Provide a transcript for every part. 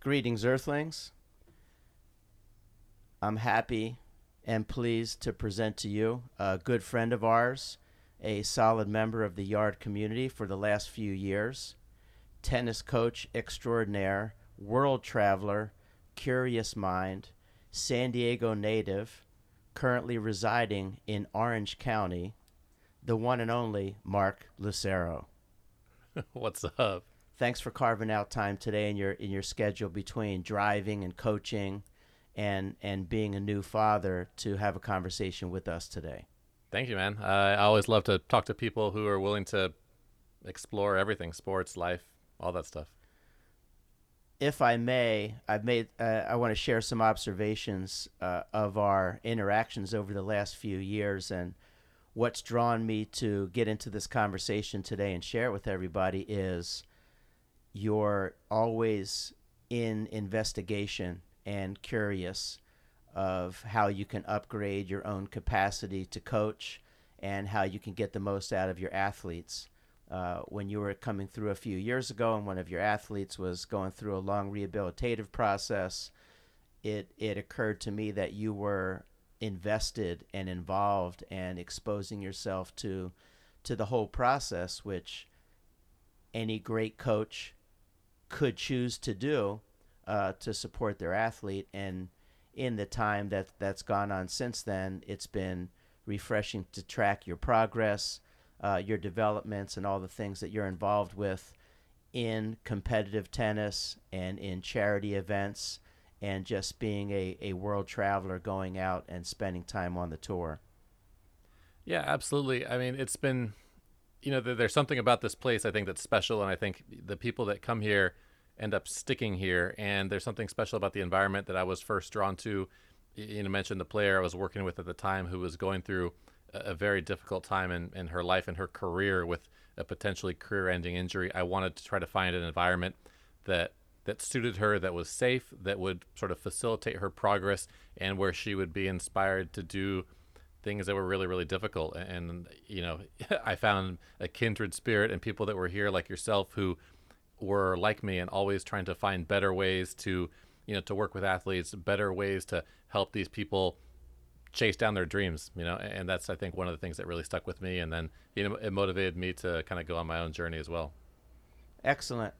Greetings, Earthlings. I'm happy and pleased to present to you a good friend of ours, a solid member of the Yard community for the last few years, tennis coach extraordinaire, world traveler, curious mind, San Diego native, currently residing in Orange County, the one and only Mark Lucero. What's up? Thanks for carving out time today in your in your schedule between driving and coaching and and being a new father to have a conversation with us today. Thank you, man. Uh, I always love to talk to people who are willing to explore everything, sports, life, all that stuff. If I may, I've made uh, I want to share some observations uh, of our interactions over the last few years and what's drawn me to get into this conversation today and share it with everybody is you're always in investigation and curious of how you can upgrade your own capacity to coach and how you can get the most out of your athletes. Uh, when you were coming through a few years ago and one of your athletes was going through a long rehabilitative process, it, it occurred to me that you were invested and involved and exposing yourself to to the whole process, which any great coach could choose to do uh, to support their athlete. And in the time that that's gone on since then, it's been refreshing to track your progress, uh, your developments, and all the things that you're involved with in competitive tennis and in charity events and just being a, a world traveler going out and spending time on the tour. Yeah, absolutely. I mean, it's been you know, there's something about this place I think that's special, and I think the people that come here end up sticking here. And there's something special about the environment that I was first drawn to. You know, mentioned the player I was working with at the time who was going through a, very difficult time in, in her life and her career with a potentially career-ending injury. I wanted to try to find an environment that that suited her, that was safe, that would sort of facilitate her progress, and where she would be inspired to do things that were really really difficult. And you know i found a kindred spirit and people that were here like yourself who were like me and always trying to find better ways to you know to work with athletes better ways to help these people chase down their dreams you know and that's i think one of the things that really stuck with me. And then you know it motivated me to kind of go on my own journey as well. Excellent.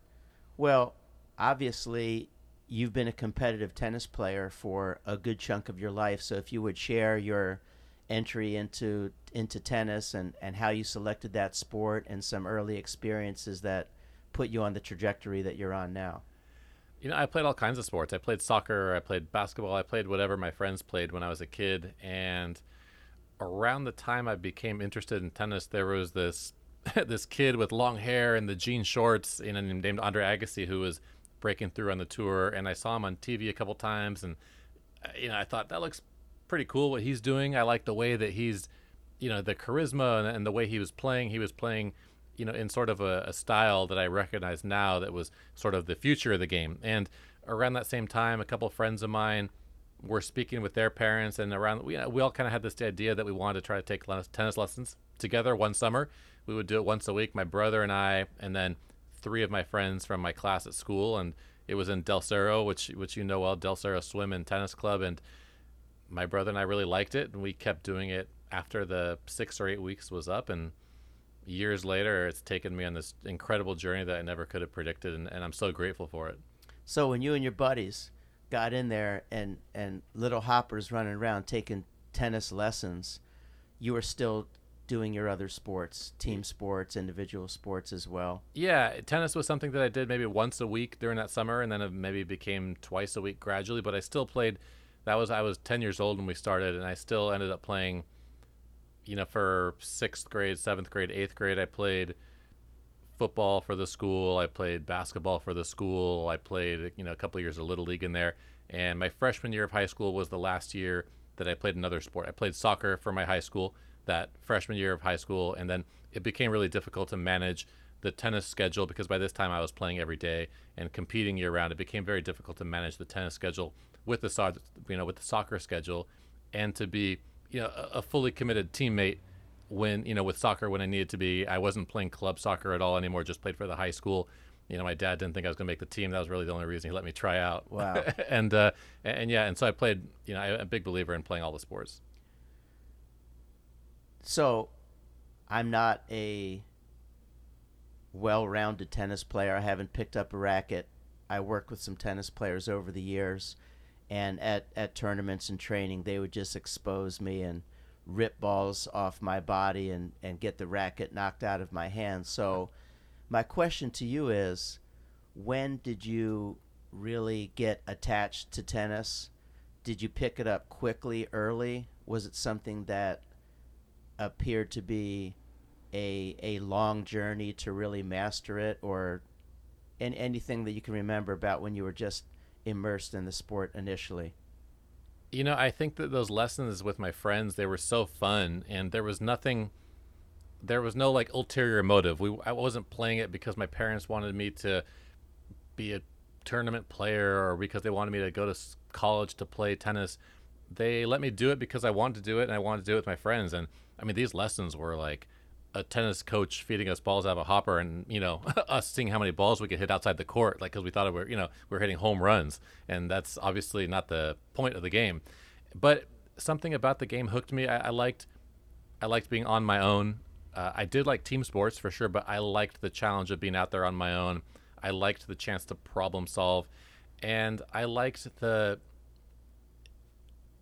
Well obviously you've been a competitive tennis player for a good chunk of your life. So if you would share your entry into into tennis and and how you selected that sport and some early experiences that put you on the trajectory that you're on now? You know i played all kinds of sports. I played soccer i played basketball i played whatever my friends played when i was a kid. And around the time i became interested in tennis there was this this kid with long hair and the jean shorts named andre agassi who was breaking through on the tour. And i saw him on tv a couple times and uh, you know i thought that looks pretty cool what he's doing. I like the way that he's, you know, the charisma and, and the way he was playing. He was playing, you know, in sort of a, a, style that I recognize now that was sort of the future of the game. And around that same time, a couple friends of mine were speaking with their parents, and around we, we all kind of had this idea that we wanted to try to take tennis lessons together one summer. We would do it once a week, my brother and I, and then three of my friends from my class at school, and it was in Del Cerro, which which you know well, Del Cerro Swim and Tennis Club, and my brother and I really liked it, and we kept doing it after the six or eight weeks was up. And years later, it's taken me on this incredible journey that I never could have predicted, and, and I'm so grateful for it. So when you and your buddies got in there and and little hoppers running around taking tennis lessons, you were still doing your other sports, team sports, individual sports as well. Yeah, tennis was something that I did maybe once a week during that summer, and then it maybe became twice a week gradually. But I still played that was I was 10 years old when we started, and I still ended up playing. You know, for sixth grade, seventh grade, eighth grade, I played football for the school. I played basketball for the school. I played, you know, a couple of years of little league in there. And my freshman year of high school was the last year that I played another sport. I played soccer for my high school that freshman year of high school, and then it became really difficult to manage the tennis schedule because by this time I was playing every day and competing year round. It became very difficult to manage the tennis schedule with the so- you know with the soccer schedule, and to be you know a, a fully committed teammate when you know with soccer when I needed to be. I wasn't playing club soccer at all anymore. Just played for the high school, you know, my dad didn't think I was going to make the team. That was really the only reason he let me try out. Wow. and uh, and yeah, and so I played. You know, I'm a big believer in playing all the sports. So, I'm not a well-rounded tennis player. I haven't picked up a racket. I worked with some tennis players over the years, and at at tournaments and training, they would just expose me and rip balls off my body and and get the racket knocked out of my hands. So, my question to you is, when did you really get attached to tennis? Did you pick it up quickly, early? Was it something that appeared to be a a long journey to really master it, or and anything that you can remember about when you were just immersed in the sport initially? You know, I think that those lessons with my friends they were so fun, and there was nothing. There was no like ulterior motive. We I wasn't playing it because my parents wanted me to be a tournament player or because they wanted me to go to college to play tennis. They let me do it because I wanted to do it and I wanted to do it with my friends. And I mean, these lessons were like a tennis coach feeding us balls out of a hopper and you know us seeing how many balls we could hit outside the court like because we thought we were you know we are hitting home runs. And that's obviously not the point of the game. But something about the game hooked me. I, I liked i liked being on my own. Uh, i did like team sports for sure but i liked the challenge of being out there on my own. I liked the chance to problem solve. And i liked the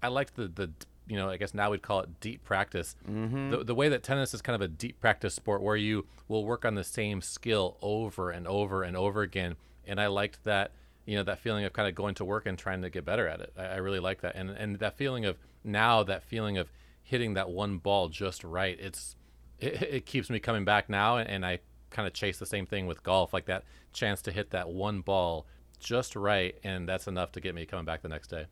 i liked the the you know, I guess now we'd call it deep practice. Mm-hmm. The, the way that tennis is kind of a deep practice sport where you will work on the same skill over and over and over again. And I liked that, you know, that feeling of kind of going to work and trying to get better at it. I, I really like that. And, and that feeling of now, that feeling of hitting that one ball just right, it's, it, it keeps me coming back now. And I kind of chase the same thing with golf, like that chance to hit that one ball just right. And that's enough to get me coming back the next day.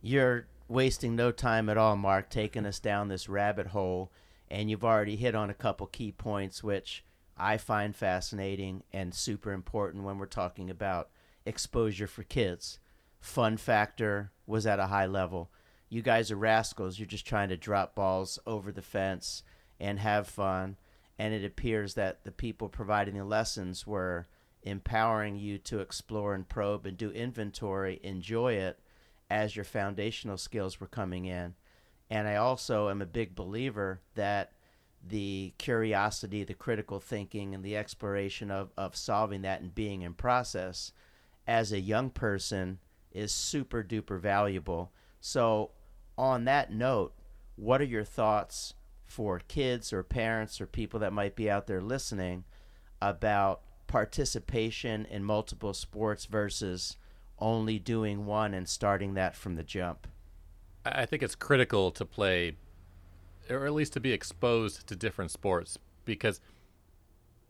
You're wasting no time at all, Mark, taking us down this rabbit hole. And you've already hit on a couple key points, which I find fascinating and super important when we're talking about exposure for kids. Fun factor was at a high level. You guys are rascals. You're just trying to drop balls over the fence and have fun. And it appears that the people providing the lessons were empowering you to explore and probe and do inventory, enjoy it, as your foundational skills were coming in. And I also am a big believer that the curiosity, the critical thinking, and the exploration of, of solving that and being in process as a young person is super duper valuable. So, on that note, what are your thoughts for kids or parents or people that might be out there listening about participation in multiple sports versus only doing one and starting that from the jump? I think it's critical to play, or at least to be exposed to different sports, because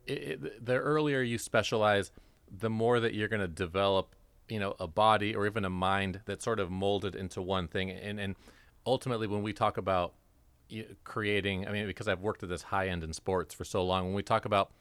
it, it, the earlier you specialize, the more that you're going to develop, you know, a body or even a mind that's sort of molded into one thing. And and ultimately, when we talk about creating, I mean, because I've worked at this high end in sports for so long, when we talk about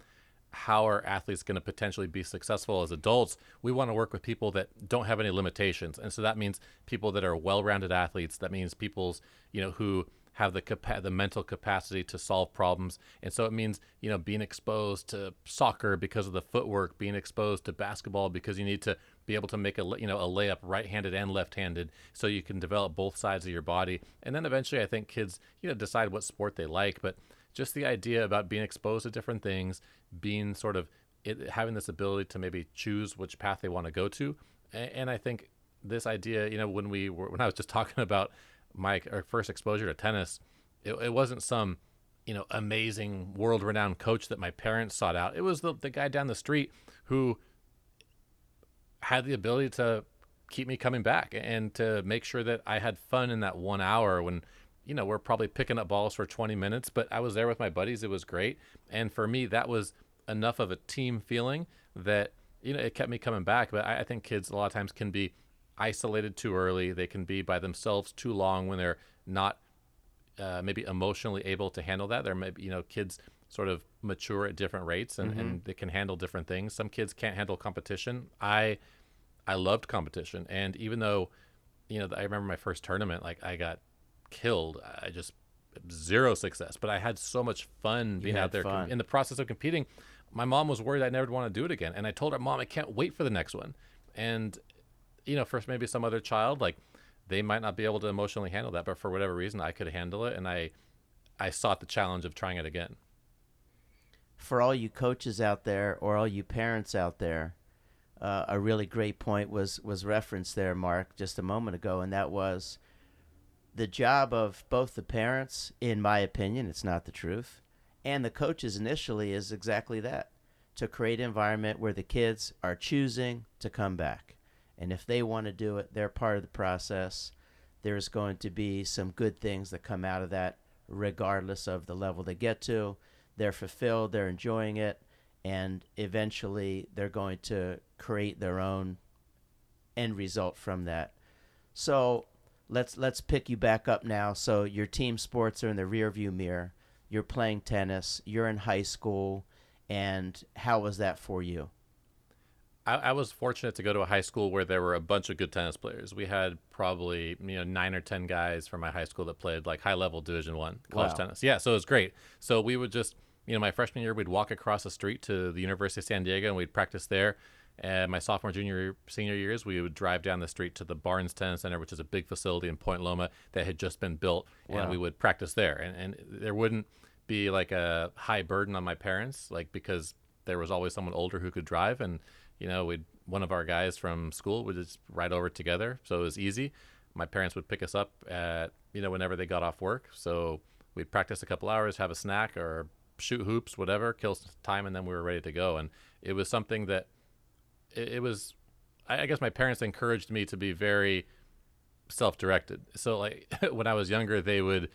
how are athletes going to potentially be successful as adults, we want to work with people that don't have any limitations. And so that means people that are well-rounded athletes. That means people's, you know, who have the capa- the mental capacity to solve problems. And so it means, you know, being exposed to soccer because of the footwork, being exposed to basketball because you need to be able to make a, you know, a layup right-handed and left-handed so you can develop both sides of your body. And then eventually I think kids, you know, decide what sport they like, but just the idea about being exposed to different things, being sort of it, having this ability to maybe choose which path they want to go to. And, and I think this idea, you know, when we were, when I was just talking about my first exposure to tennis, it, it wasn't some, you know, amazing world renowned coach that my parents sought out. It was the, the guy down the street who had the ability to keep me coming back and to make sure that I had fun in that one hour when you know, we're probably picking up balls for 20 minutes, but I was there with my buddies. It was great. And for me, that was enough of a team feeling that, you know, it kept me coming back. But I, I think kids a lot of times can be isolated too early. They can be by themselves too long when they're not uh, maybe emotionally able to handle that. They're maybe, you know, kids sort of mature at different rates and, mm-hmm. and they can handle different things. Some kids can't handle competition. I, I loved competition. And even though, you know, I remember my first tournament, like I got killed. I just zero success, but I had so much fun being out there fun. in the process of competing. my mom was worried I'd never want to do it again. And I told her, Mom, I can't wait for the next one. And, you know, first maybe some other child, like they might not be able to emotionally handle that, but for whatever reason, I could handle it. And I, I sought the challenge of trying it again. For all you coaches out there or all you parents out there, uh, a really great point was was referenced there, Mark, just a moment ago, and that was the job of both the parents, in my opinion, it's not the truth, and the coaches initially is exactly that to create an environment where the kids are choosing to come back. And if they want to do it, they're part of the process. There's going to be some good things that come out of that, regardless of the level they get to. They're fulfilled, they're enjoying it, and eventually they're going to create their own end result from that. So let's let's pick you back up now. So your team sports are in the rearview mirror. You're playing tennis. You're in high school, and how was that for you? I, I, was fortunate to go to a high school where there were a bunch of good tennis players. We had probably you know nine or ten guys from my high school that played like high level Division One college wow. tennis. Yeah, so it was great. So we would just you know my freshman year we'd walk across the street to the University of San Diego and we'd practice there. And my sophomore, junior, senior years, we would drive down the street to the Barnes Tennis Center, which is a big facility in Point Loma that had just been built, wow. and we would practice there. And, and there wouldn't be like a high burden on my parents, like because there was always someone older who could drive, and you know, we'd one of our guys from school would just ride over together, so it was easy. My parents would pick us up at you know whenever they got off work, so we'd practice a couple hours, have a snack, or shoot hoops, whatever, kill time, and then we were ready to go. And it was something that it, it was I, I guess my parents encouraged me to be very self-directed. So like when I was younger, they would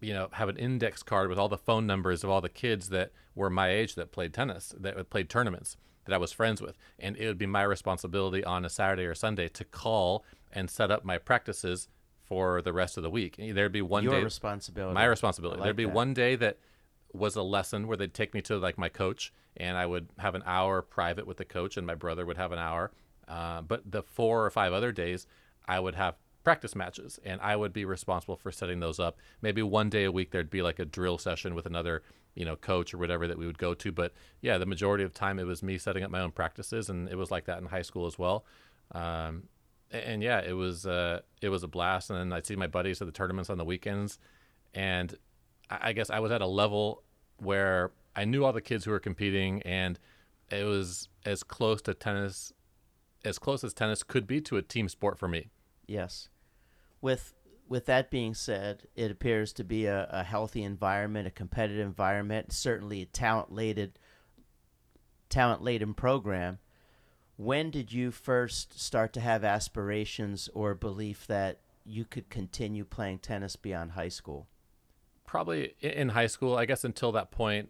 you know have an index card with all the phone numbers of all the kids that were my age that played tennis, that played tournaments that I was friends with, and it would be my responsibility on a Saturday or Sunday to call and set up my practices for the rest of the week. There'd be one Your day responsibility. My responsibility. Like There'd be that. one day that was a lesson where they'd take me to like my coach and I would have an hour private with the coach and my brother would have an hour. Uh, but the four or five other days, I would have practice matches and I would be responsible for setting those up. Maybe one day a week there'd be like a drill session with another, you know, coach or whatever that we would go to. But yeah, the majority of time it was me setting up my own practices and it was like that in high school as well. Um, and yeah, it was uh, it was a blast. And then I'd see my buddies at the tournaments on the weekends, and I guess I was at a level where I knew all the kids who were competing, and it was as close to tennis, as close as tennis could be to a team sport for me. Yes, with with that being said, it appears to be a, a healthy environment, a competitive environment, certainly a talent laden talent laden program. When did you first start to have aspirations or belief that you could continue playing tennis beyond high school? Probably in high school. I guess until that point,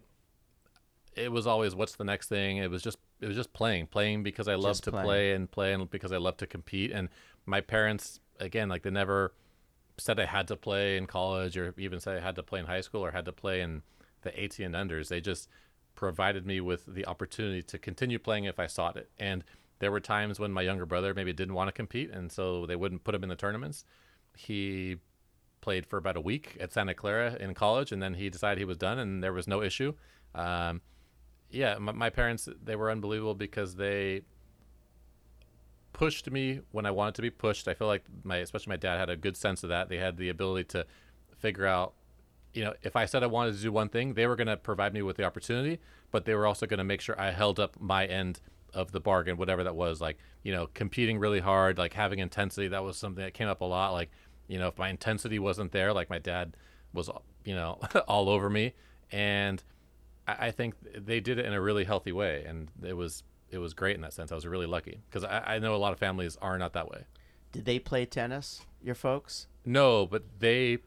it was always what's the next thing. It was just it was just playing, playing because I love to playing. play and play and because I love to compete. And my parents, again, like they never said I had to play in college or even said I had to play in high school or had to play in the 18 and unders. They just provided me with the opportunity to continue playing if I sought it. And there were times when my younger brother maybe didn't want to compete, and so they wouldn't put him in the tournaments. He played for about a week at Santa Clara in college, and then he decided he was done, and there was no issue. Um, yeah, my, my, parents they were unbelievable because they pushed me when I wanted to be pushed. I feel like my especially my dad had a good sense of that. They had the ability to figure out, you know, if I said I wanted to do one thing, they were going to provide me with the opportunity, but they were also going to make sure I held up my end of the bargain, whatever that was. Like, you know, competing really hard, like having intensity. That was something that came up a lot. Like you know, if my intensity wasn't there, like my dad was, you know, all over me, and I, I, think they did it in a really healthy way, and it was it was great in that sense. I was really lucky because I, I know a lot of families are not that way. Did they play tennis? Your folks? No, but they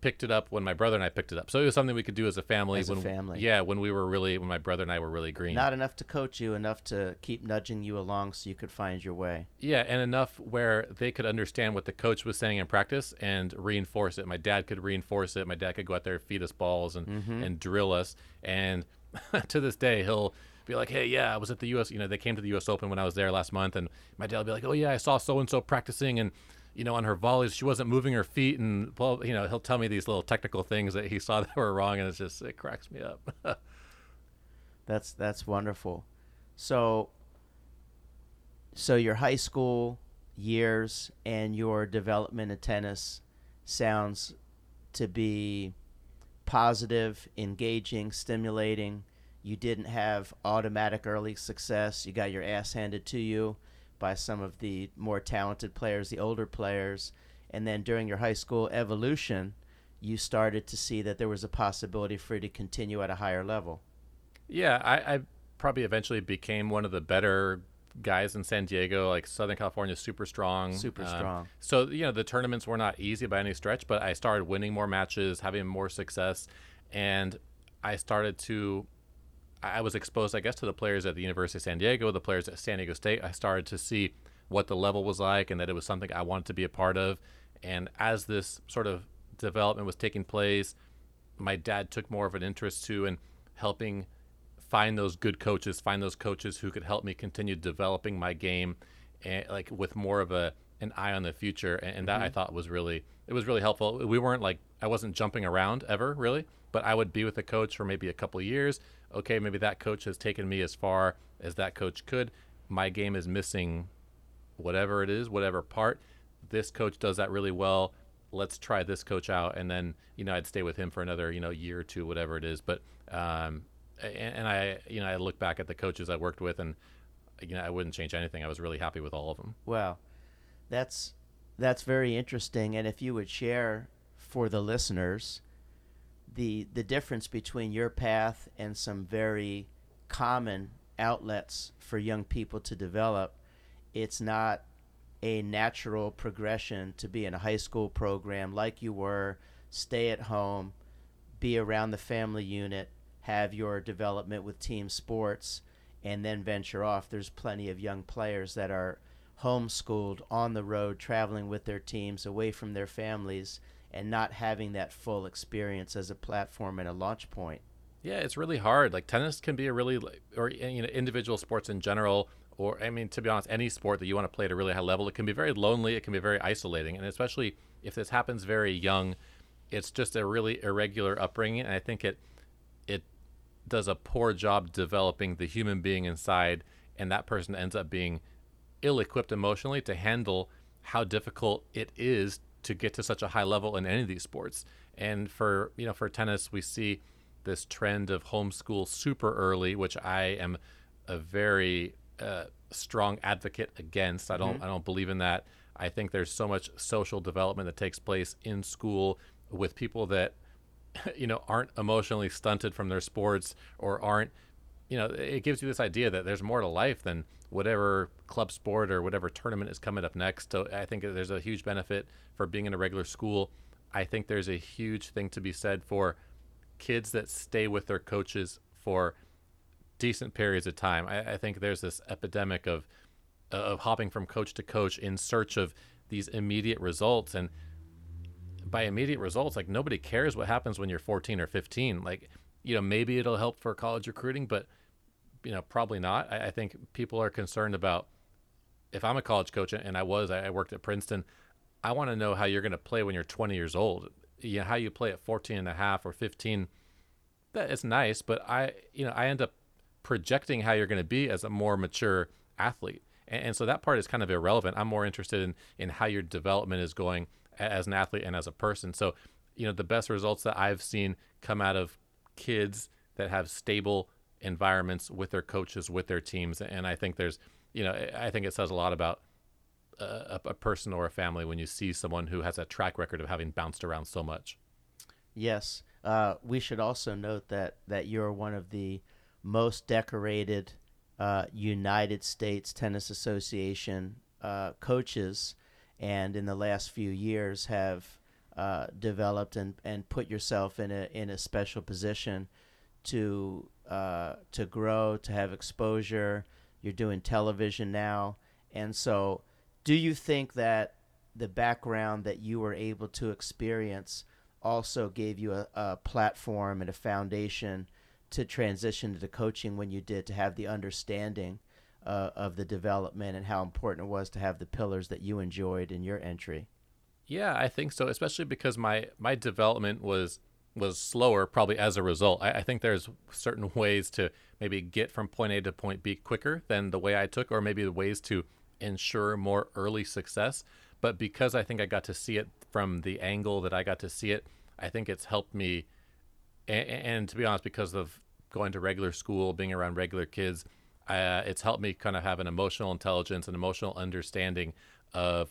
picked it up when my brother and I picked it up. So it was something we could do as a family. As when, a family. Yeah, when we were really, when my brother and I were really green. Not enough to coach you, enough to keep nudging you along so you could find your way. Yeah, and enough where they could understand what the coach was saying in practice and reinforce it. My dad could reinforce it. My dad could go out there, feed us balls, and mm-hmm. and drill us. And to this day, he'll be like, "Hey, yeah, I was at the U.S. You know, they came to the U.S. Open when I was there last month, and my dad will be like, "Oh yeah, I saw so and so practicing, and you know, on her volleys, she wasn't moving her feet, and well, you know, he'll tell me these little technical things that he saw that were wrong, and it's just it cracks me up. That's that's wonderful. So so your high school years and your development in tennis sounds to be positive, engaging, stimulating. You didn't have automatic early success. You got your ass handed to you by some of the more talented players, the older players. And then during your high school evolution, you started to see that there was a possibility for you to continue at a higher level. Yeah, I, I probably eventually became one of the better guys in San Diego. Like Southern California, super strong. Super Um, strong. so you know the tournaments were not easy by any stretch, but I started winning more matches, having more success, and I started to. I was exposed, I guess, to the players at the University of San Diego, the players at San Diego State. I started to see what the level was like, and that it was something I wanted to be a part of. And as this sort of development was taking place, my dad took more of an interest to in helping find those good coaches, find those coaches who could help me continue developing my game, and like with more of a an eye on the future. And, and that I mm-hmm. thought was really it was really helpful. We weren't like I wasn't jumping around ever really, but I would be with a coach for maybe a couple of years. Okay, maybe that coach has taken me as far as that coach could. My game is missing whatever it is, whatever part. This coach does that really well. Let's try this coach out, and then you know I'd stay with him for another you know year or two, whatever it is. But um, and, and I you know I look back at the coaches I worked with, and you know I wouldn't change anything. I was really happy with all of them. Well, that's that's very interesting. And if you would share for the listeners the the difference between your path and some very common outlets for young people to develop, it's not a natural progression to be in a high school program like you were, stay at home, be around the family unit, have your development with team sports, and then venture off. There's plenty of young players that are homeschooled on the road, traveling with their teams, away from their families, and not having that full experience as a platform and a launch point. Yeah, it's really hard. Like tennis can be a really, or you know, individual sports in general, or I mean, to be honest, any sport that you want to play at a really high level, it can be very lonely. It can be very isolating, and especially if this happens very young, it's just a really irregular upbringing. And I think it it does a poor job developing the human being inside, and that person ends up being ill-equipped emotionally to handle how difficult it is to get to such a high level in any of these sports. And for you know, for tennis, we see this trend of homeschool super early, which I am a very uh, strong advocate against. I don't I don't believe in that. I think there's so much social development that takes place in school with people that you know aren't emotionally stunted from their sports or aren't you know it gives you this idea that there's more to life than whatever club sport or whatever tournament is coming up next. So i think there's a huge benefit for being in a regular school. I think there's a huge thing to be said for kids that stay with their coaches for decent periods of time. I, I think there's this epidemic of of hopping from coach to coach in search of these immediate results. And by immediate results like nobody cares what happens when you're 14 or 15 like you know maybe it'll help for college recruiting but you know probably not. I, I think people are concerned about if i'm a college coach and i was i, worked at princeton i want to know how you're going to play when you're 20 years old. You know how you play at 14 and a half or 15 that is nice but i you know i end up projecting how you're going to be as a more mature athlete. And, and so that part is kind of irrelevant. I'm more interested in in how your development is going as an athlete and as a person. So you know the best results that i've seen come out of kids that have stable environments with their coaches with their teams and i think there's you know i think it says a lot about a, a person or a family when you see someone who has a track record of having bounced around so much Yes. Uh, we should also note that, that you're one of the most decorated uh, United States Tennis Association uh, coaches, and in the last few years have uh, developed and, and put yourself in a in a special position to uh, to grow, to have exposure. You're doing television now, and so do you think that the background that you were able to experience also gave you a, a platform and a foundation to transition to coaching when you did to have the understanding uh, of the development and how important it was to have the pillars that you enjoyed in your entry Yeah, I think so, especially because my my development was was slower, probably as a result. I, I, think there's certain ways to maybe get from point A to point B quicker than the way I took, or maybe the ways to ensure more early success. But because I think I got to see it from the angle that I got to see it, I think it's helped me. And, and to be honest, because of going to regular school, being around regular kids, uh, it's helped me kind of have an emotional intelligence, an emotional understanding of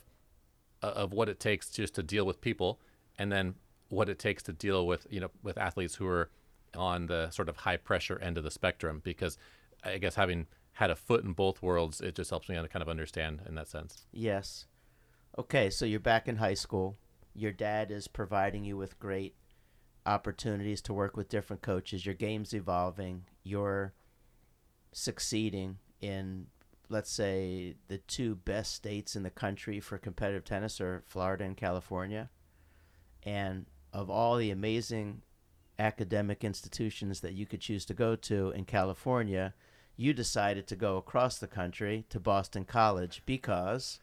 of what it takes just to deal with people, and then what it takes to deal with you know with athletes who are on the sort of high pressure end of the spectrum. Because I guess having had a foot in both worlds, it just helps me kind of understand in that sense. Yes. Okay, so you're back in high school. Your dad is providing you with great opportunities to work with different coaches. Your game's evolving. You're succeeding in let's say the two best states in the country for competitive tennis are Florida and California. And of all the amazing academic institutions that you could choose to go to in California, you decided to go across the country to Boston College because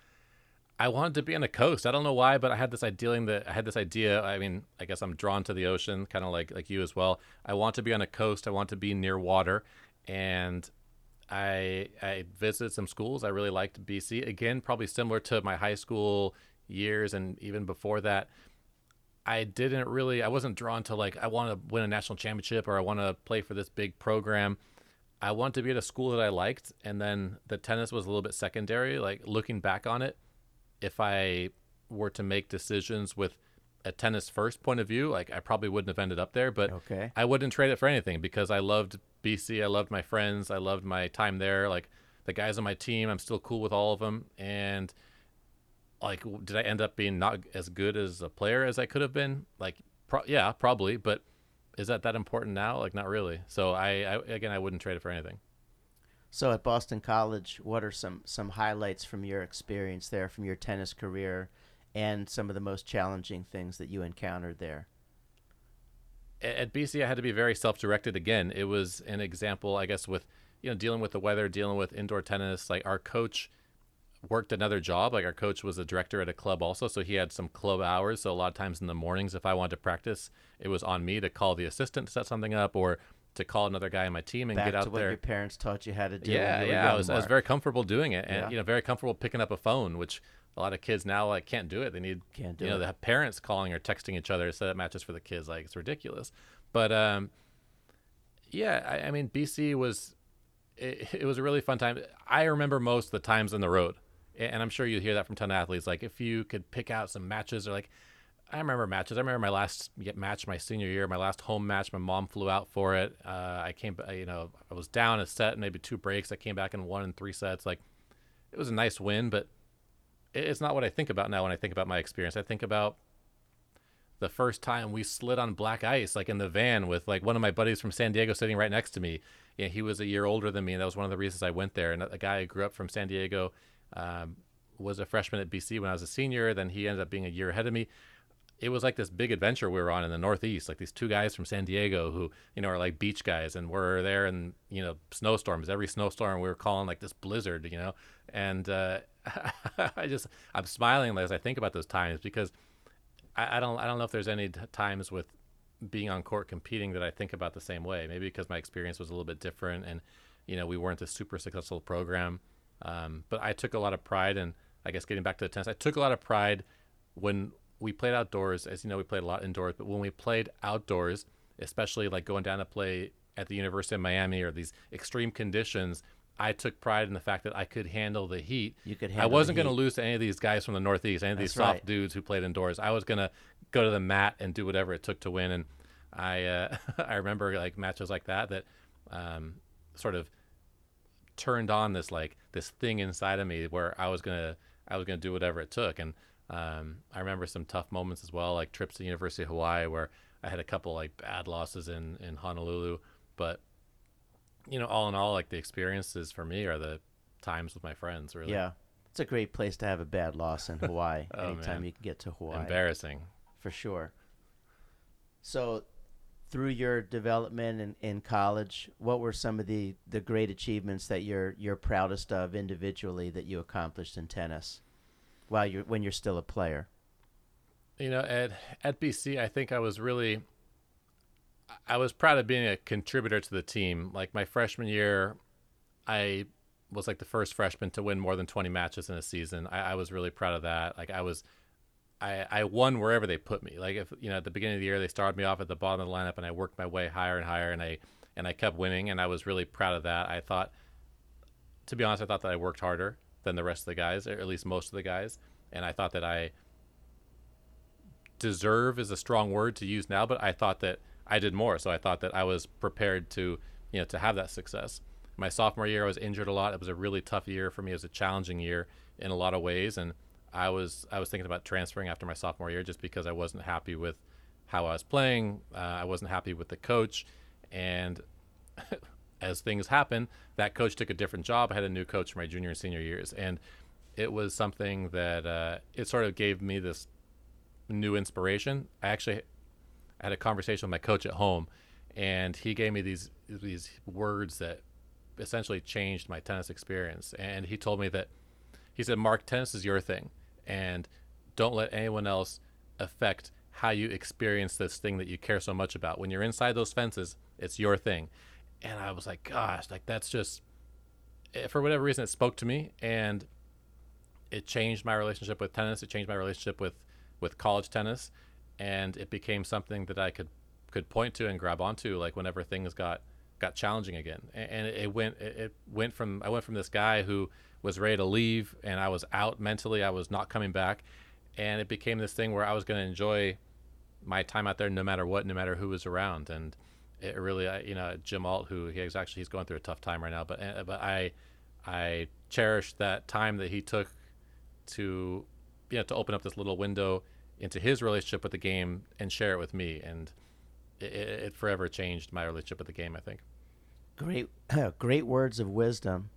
I wanted to be on the coast. I don't know why, but I had this idea that I had this idea. I mean, I guess I'm drawn to the ocean, kind of like like you as well. I want to be on a coast. I want to be near water, and I I visited some schools. I really liked BC. Again, probably similar to my high school years and even before that. I didn't really I wasn't drawn to like I want to win a national championship or I want to play for this big program. I wanted to be at a school that I liked and then the tennis was a little bit secondary. Like looking back on it, if I were to make decisions with a tennis first point of view, like I probably wouldn't have ended up there, but okay. I wouldn't trade it for anything because I loved BC. I loved my friends. I loved my time there. Like the guys on my team, I'm still cool with all of them. And like, did I end up being not as good as a player as I could have been? Like, pro- yeah, probably. But is that that important now? Like, not really. So I, I again, I wouldn't trade it for anything. So at Boston College, what are some some highlights from your experience there, from your tennis career, and some of the most challenging things that you encountered there? at BC, I had to be very self-directed. Again, it was an example, I guess, with you know dealing with the weather, dealing with indoor tennis. Like our coach worked another job. Like our coach was a director at a club also, so he had some club hours. So a lot of times in the mornings, if I wanted to practice, it was on me to call the assistant to set something up or to call another guy on my team and Back get out to what there. your parents taught you how to do. Yeah, yeah. I was, I was very comfortable doing it, and Yeah. you know, very comfortable picking up a phone, which a lot of kids now like can't do it. They need Can't do you know it. have parents calling or texting each other to set up matches for the kids. Like it's ridiculous. But um, yeah, I, I mean BC was it, it was a really fun time. I remember most of the times on the road, and I'm sure you hear that from ton of athletes. Like if you could pick out some matches or like. I remember matches. I remember my last match my senior year, my last home match. My mom flew out for it. Uh, I came, you know, I was down a set, maybe two breaks. I came back and won in three sets. Like, it was a nice win, but it's not what I think about now when I think about my experience. I think about the first time we slid on black ice, like in the van with like one of my buddies from San Diego sitting right next to me. Yeah, he was a year older than me, and that was one of the reasons I went there. And a guy who grew up from San Diego um, was a freshman at BC when I was a senior. Then he ended up being a year ahead of me. It was like this big adventure we were on in the Northeast, like these two guys from San Diego who, you know, are like beach guys, and we're there in, you know, snowstorms. Every snowstorm we were calling like this blizzard, you know, and uh, I just I'm smiling as I think about those times because I, I don't I don't know if there's any times with being on court competing that I think about the same way. Maybe because my experience was a little bit different, and you know we weren't a super successful program. Um, but I took a lot of pride, and I guess getting back to the tennis, I took a lot of pride when we played outdoors. As you know, we played a lot indoors, but when we played outdoors, especially like going down to play at the University of Miami or these extreme conditions. I took pride in the fact that I could handle the heat. You could I wasn't going to lose to any of these guys from the Northeast, any of these soft right. dudes who played indoors. I was going to go to the mat and do whatever it took to win. And I, uh, I remember like matches like that that um, sort of turned on this like this thing inside of me where I was gonna I was gonna do whatever it took. And um, I remember some tough moments as well, like trips to the University of Hawaii where I had a couple like bad losses in in Honolulu, but you know, all in all, like the experiences for me are the times with my friends. Really, Yeah, it's a great place to have a bad loss in Hawaii. Oh, anytime man. you can get to Hawaii, embarrassing. for sure. So, through your development in, in college, what were some of the, the great achievements that you're you're proudest of individually that you accomplished in tennis, while you're when you're still a player? You know, at at BC, I think I was really I was proud of being a contributor to the team. Like my freshman year, I was like the first freshman to win more than 20 matches in a season. I, I was really proud of that. Like I was, I, I won wherever they put me. Like if you know at the beginning of the year they started me off at the bottom of the lineup and I worked my way higher and higher and I and I kept winning and I was really proud of that. I thought, to be honest, I thought that I worked harder than the rest of the guys, or at least most of the guys, and I thought that I deserve is a strong word to use now, but I thought that I did more. So I thought that I was prepared to you know to have that success. My sophomore year, I was injured a lot. It was a really tough year for me. It was a challenging year in a lot of ways, and I was I was thinking about transferring after my sophomore year just because I wasn't happy with how I was playing. Uh, I wasn't happy with the coach, and as things happen, that coach took a different job. I had a new coach for my junior and senior years, and it was something that uh, it sort of gave me this new inspiration. I actually had a conversation with my coach at home, and he gave me these these words that essentially changed my tennis experience. And he told me that he said, "Mark, tennis is your thing, and don't let anyone else affect how you experience this thing that you care so much about. When you're inside those fences, it's your thing." And I was like, "Gosh, like that's just." Eh, for whatever reason, it spoke to me, and it changed my relationship with tennis. It changed my relationship with with college tennis, and it became something that I could could point to and grab onto, like whenever things got got challenging again. And, it, went it went from I went from this guy who was ready to leave, and I was out mentally. I was not coming back, and it became this thing where I was going to enjoy my time out there, no matter what, no matter who was around, and it really, you know, Jim Alt, who he's actually he's going through a tough time right now, but uh, but I I cherish that time that he took to you know to open up this little window into his relationship with the game and share it with me. And it, it forever changed my relationship with the game i think. Great great words of wisdom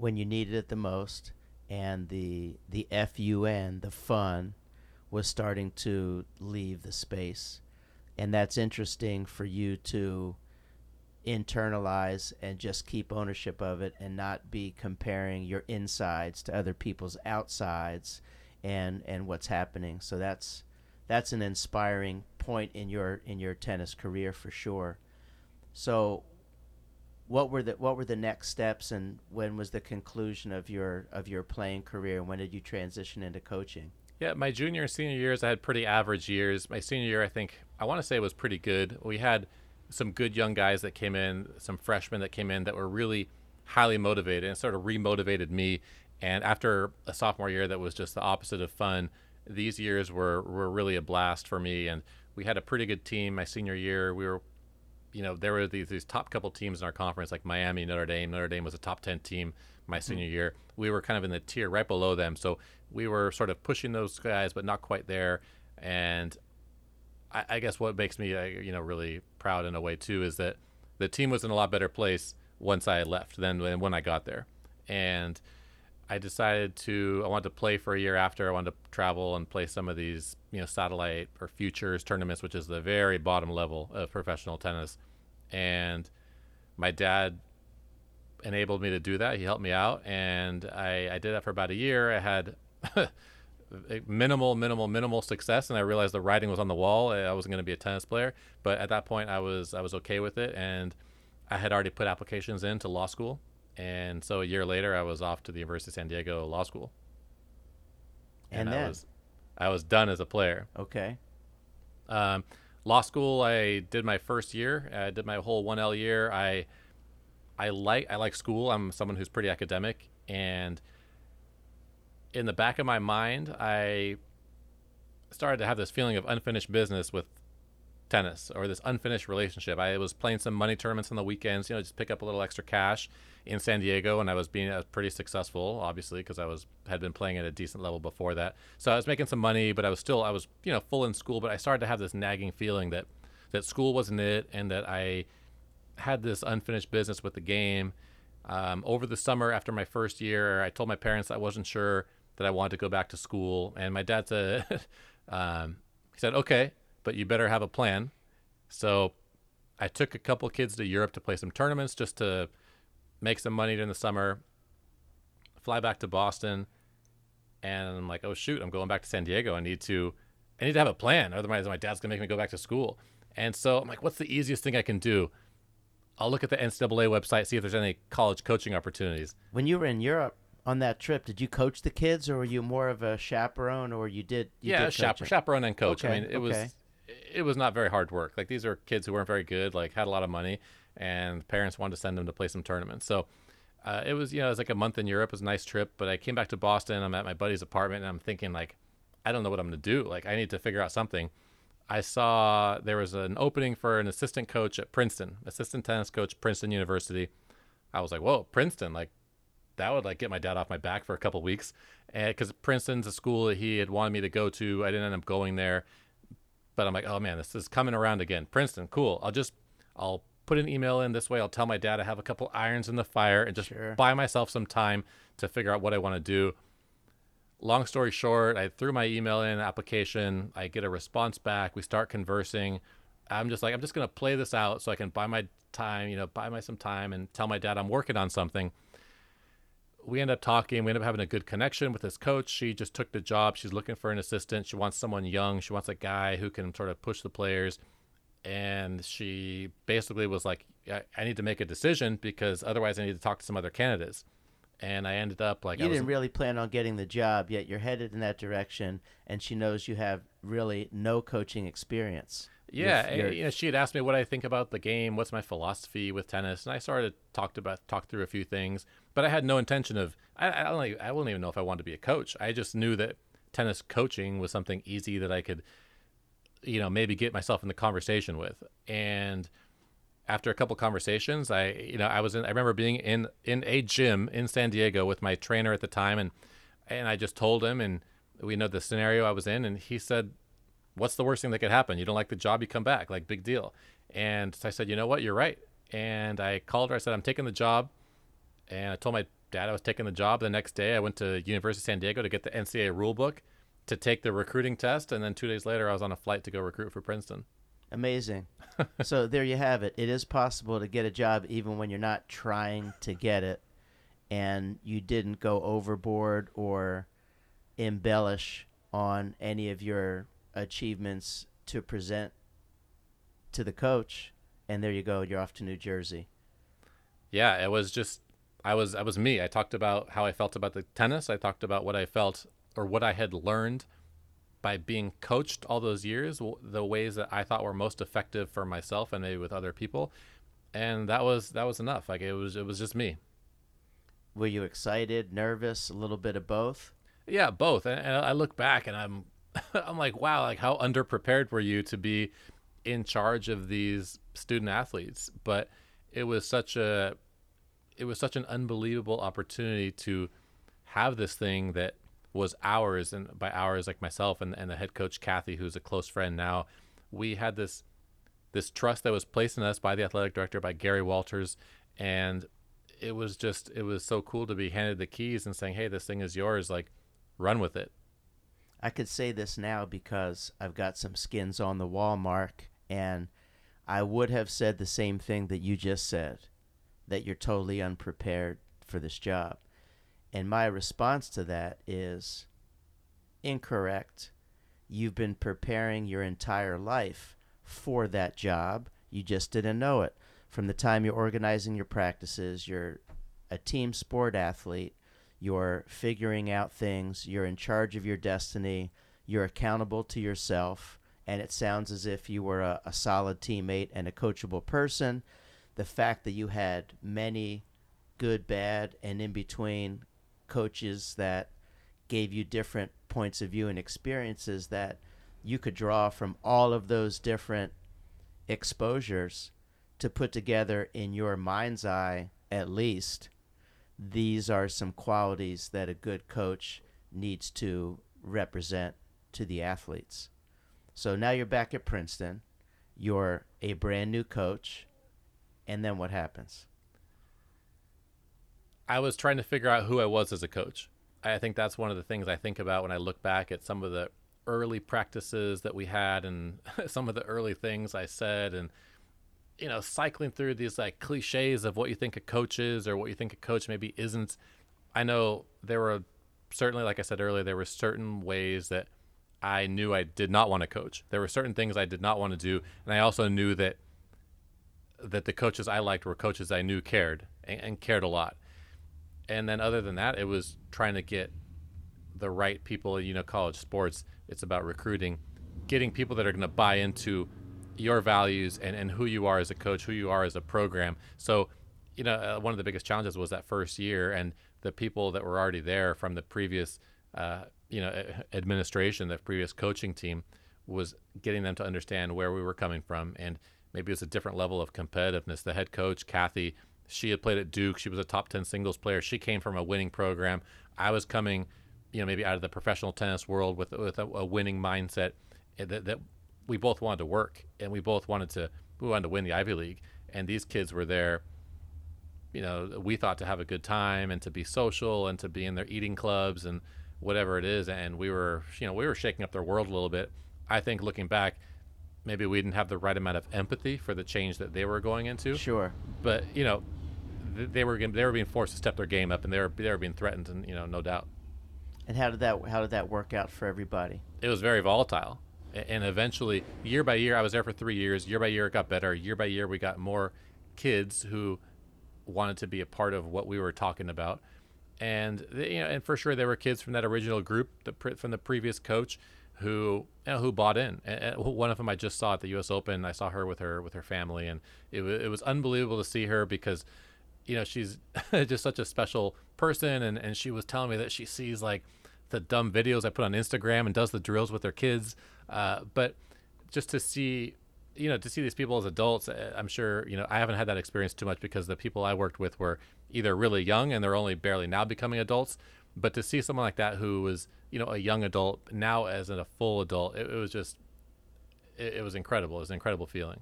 when you needed it the most and the the fun the fun was starting to leave the space and that's interesting for you to internalize and just keep ownership of it and not be comparing your insides to other people's outsides and and what's happening. So that's that's an inspiring point in your in your tennis career for sure. So what were the what were the next steps and when was the conclusion of your of your playing career and when did you transition into coaching? Yeah, my junior and senior years I had pretty average years. My senior year I think I want to say was pretty good. We had some good young guys that came in, some freshmen that came in that were really highly motivated and sort of remotivated me and after a sophomore year that was just the opposite of fun, these years were, were really a blast for me. And we had a pretty good team. My senior year, we were, you know, there were these, these top couple teams in our conference, like Miami, Notre Dame. Notre Dame was a top 10 team my mm-hmm. senior year. We were kind of in the tier right below them. So we were sort of pushing those guys, but not quite there. And I, I guess what makes me, uh, you know, really proud in a way too is that the team was in a lot better place once I left than when I got there. And I decided to I wanted to play for a year after I wanted to travel and play some of these you know satellite or futures tournaments, which is the very bottom level of professional tennis. And my dad enabled me to do that. He helped me out, and I, I did that for about a year. I had minimal, minimal, minimal success, and I realized the writing was on the wall. I wasn't going to be a tennis player, but at that point, I was I was okay with it, and I had already put applications in to law school and so a year later, I was off to the University of San Diego Law School. And, and then? I was, I was done as a player. Okay. Um, law school, I did my first year. I did my whole 1L year. I, I like I like school. I'm someone who's pretty academic, and in the back of my mind, I started to have this feeling of unfinished business with tennis or this unfinished relationship. I was playing some money tournaments on the weekends, you know, just pick up a little extra cash in San Diego, and I was being uh, pretty successful, obviously, because I was had been playing at a decent level before that. So I was making some money, but I was still I was you know full in school. But I started to have this nagging feeling that that school wasn't it, and that I had this unfinished business with the game. Um, over the summer after my first year, I told my parents I wasn't sure that I wanted to go back to school, and my dad said, um, he said, okay, but you better have a plan. So I took a couple kids to Europe to play some tournaments just to make some money during the summer, fly back to Boston, and I'm like, oh shoot, I'm going back to San Diego. I need to, I need to have a plan. Otherwise, my dad's gonna make me go back to school. And so I'm like, what's the easiest thing I can do? I'll look at the NCAA website, see if there's any college coaching opportunities. When you were in Europe on that trip, did you coach the kids, or were you more of a chaperone, or you did? You yeah, did chap- chaperone and coach. Okay, I mean, it okay. was it was not very hard work. Like these are kids who weren't very good, like had a lot of money, and parents wanted to send them to play some tournaments. So uh, it was you know it was like a month in Europe. It was a nice trip. But I came back to Boston. I'm at my buddy's apartment, and I'm thinking like, I don't know what I'm gonna do. Like I need to figure out something. I saw there was an opening for an assistant coach at Princeton, assistant tennis coach, Princeton University. I was like, whoa, Princeton, like that would like get my dad off my back for a couple weeks, because Princeton's a school that he had wanted me to go to. I didn't end up going there, but I'm like, oh man, this is coming around again. Princeton, cool. I'll just I'll put an email in this way. I'll tell my dad I have a couple irons in the fire and just Sure. buy myself some time to figure out what I want to do. Long story short, I threw my email in application. I get a response back. We start conversing. I'm just like, I'm just gonna play this out so I can buy my time, you know, buy my some time and tell my dad I'm working on something we end up talking. We end up having a good connection with this coach. She just took the job. She's looking for an assistant. She wants someone young. She wants a guy who can sort of push the players. And she basically was like, I, I need to make a decision because otherwise I need to talk to some other candidates. And I ended up like, You I didn't really plan on getting the job, yet you're headed in that direction, and she knows you have really no coaching experience. yeah, you're- you know, she had asked me what I think about the game, what's my philosophy with tennis, and I started talked about talked through a few things, but I had no intention of. I I don't even, I wouldn't even know if I wanted to be a coach. I just knew that tennis coaching was something easy that I could, you know, maybe get myself in the conversation with. And after a couple conversations, I you know I was in. I remember being in in a gym in San Diego with my trainer at the time, and and I just told him, and we know the scenario I was in, and he said, what's the worst thing that could happen? You don't like the job, you come back, like big deal. And so I said, you know what, you're right. And I called her. I said, I'm taking the job. And I told my dad I was taking the job. The next day, I went to University of San Diego to get the NCAA rule book, to take the recruiting test, and then two days later, I was on a flight to go recruit for Princeton. Amazing. so there you have it. It is possible to get a job even when you're not trying to get it, and you didn't go overboard or embellish on any of your achievements to present to the coach. And there you go. You're off to New Jersey. Yeah, it was just I was I was me. I talked about how I felt about the tennis. I talked about what I felt or what I had learned by being coached all those years, the ways that I thought were most effective for myself and maybe with other people. And that was that was enough. Like it was it was just me. Were you excited, nervous, a little bit of both? Yeah, both. And, and I look back and I'm I'm like, wow, like how underprepared were you to be in charge of these student athletes? But it was such a it was such an unbelievable opportunity to have this thing that was ours and by ours like myself and, and the head coach Kathy who's a close friend now we had this this trust that was placed in us by the athletic director by Gary Walters and it was just it was so cool to be handed the keys and saying hey this thing is yours like run with it. I could say this now because I've got some skins on the wall, Mark, and I would have said the same thing that you just said that you're totally unprepared for this job. And my response to that is incorrect. You've been preparing your entire life for that job. You just didn't know it. From the time you're organizing your practices, you're a team sport athlete, you're figuring out things, you're in charge of your destiny, you're accountable to yourself, and it sounds as if you were a, a solid teammate and a coachable person. The fact that you had many good, bad, and in between coaches that gave you different points of view and experiences that you could draw from all of those different exposures to put together in your mind's eye, at least, these are some qualities that a good coach needs to represent to the athletes. So now you're back at Princeton. You're a brand new coach. And then what happens? I was trying to figure out who I was as a coach. I think that's one of the things I think about when I look back at some of the early practices that we had and some of the early things I said and you know cycling through these like cliches of what you think a coach is or what you think a coach maybe isn't. I know there were certainly like I said earlier there were certain ways that I knew I did not want to coach. There were certain things I did not want to do, and I also knew that that the coaches I liked were coaches I knew cared and, and cared a lot. And then other than that, it was trying to get the right people. You know, college sports, it's about recruiting, getting people that are going to buy into your values and, and who you are as a coach, who you are as a program. So, you know, uh, one of the biggest challenges was that first year, and the people that were already there from the previous, uh, you know, administration, the previous coaching team, was getting them to understand where we were coming from, and maybe it's a different level of competitiveness. The head coach, Kathy, she had played at Duke. She was a top ten singles player. She came from a winning program. I was coming, you know, maybe out of the professional tennis world with with a, a winning mindset. eh, That, that we both wanted to work, and we both wanted to we wanted to win the Ivy League. And these kids were there you know, we thought to have a good time and to be social and to be in their eating clubs and whatever it is. And we were, you know, we were shaking up their world a little bit. I think looking back, maybe we didn't have the right amount of empathy for the change that they were going into. Sure. But you know, th- they were they were being forced to step their game up, and they were they were being threatened, and you know, no doubt. And how did that how did that work out for everybody? it was very volatile. And eventually, year by year, I was there for three years. Year by year, it got better. Year by year, we got more kids who wanted to be a part of what we were talking about. And they, you know, and for sure, there were kids from that original group, the, from the previous coach, who you know, who bought in. And, one of them I just saw at the U.S. Open. I saw her with her with her family, and it was it was unbelievable to see her because you know she's just such a special person and and she was telling me that she sees like the dumb videos I put on Instagram and does the drills with her kids uh, but just to see you know to see these people as adults uh, I'm sure you know I haven't had that experience too much because the people I worked with were either really young and they're only barely now becoming adults but to see someone like that who was you know a young adult now as a full adult it, it was just it, it was incredible it was an incredible feeling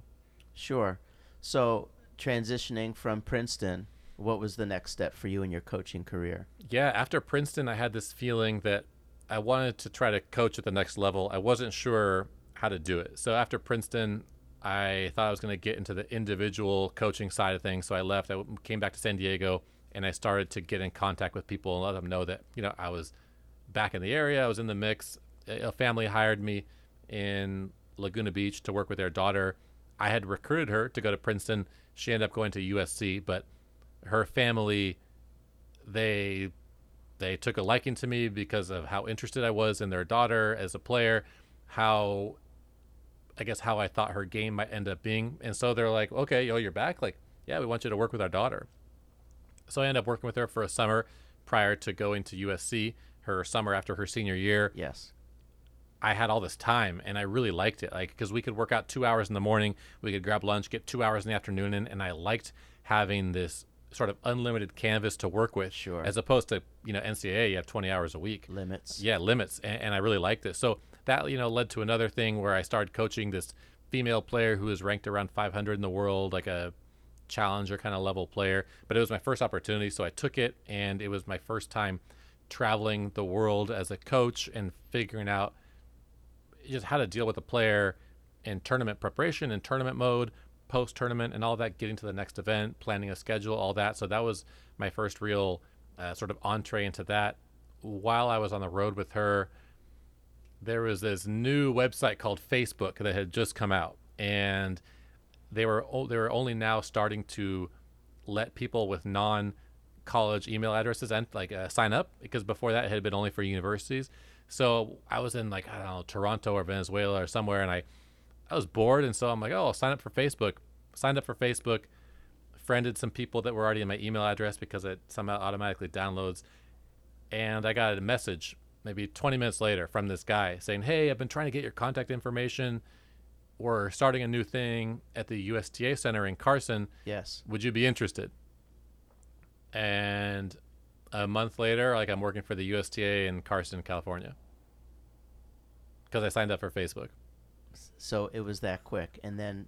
Sure. So transitioning from Princeton, what was the next step for you in your coaching career? Yeah, after Princeton, I had this feeling that I wanted to try to coach at the next level. I wasn't sure how to do it. So after Princeton, I thought I was going to get into the individual coaching side of things. So I left. i came back to San Diego and I started to get in contact with people and let them know that, you know, I was back in the area. I was in the mix. A family hired me in Laguna Beach to work with their daughter. I had recruited her to go to Princeton. She ended up going to USC, but her family they they took a liking to me because of how interested I was in their daughter as a player, how I guess how I thought her game might end up being. And so they're like, "Okay, yo, you're back. Like, yeah, we want you to work with our daughter." So I ended up working with her for a summer prior to going to USC, her summer after her senior year. Yes. I had all this time and I really liked it. Like, because we could work out two hours in the morning, we could grab lunch, get two hours in the afternoon in, and I liked having this sort of unlimited canvas to work with. Sure. As opposed to, you know, NCAA, you have 20 hours a week. Limits. Yeah, limits. And, and I really liked it. So that, you know, led to another thing where I started coaching this female player who was ranked around 500 in the world, like a challenger kind of level player. But it was my first opportunity. So I took it and it was my first time traveling the world as a coach and figuring out just how to deal with a player in tournament preparation and tournament mode, post tournament, and all that, getting to the next event, planning a schedule, all that. So that was my first real uh, sort of entree into that. While I was on the road with her, there was this new website called Facebook that had just come out, and they were they were only now starting to let people with non college email addresses and like uh, sign up because before that it had been only for universities. So I was in like I don't know Toronto or Venezuela or somewhere, and I I was bored, and so I'm like, oh, I'll sign up for Facebook. Signed up for Facebook, friended some people that were already in my email address because it somehow automatically downloads, and I got a message maybe 20 minutes later from this guy saying, hey, I've been trying to get your contact information. We're starting a new thing at the USTA Center in Carson Yes. would you be interested? And a month later, like I'm working for the USTA in Carson, California, because I signed up for Facebook. So it was that quick. And then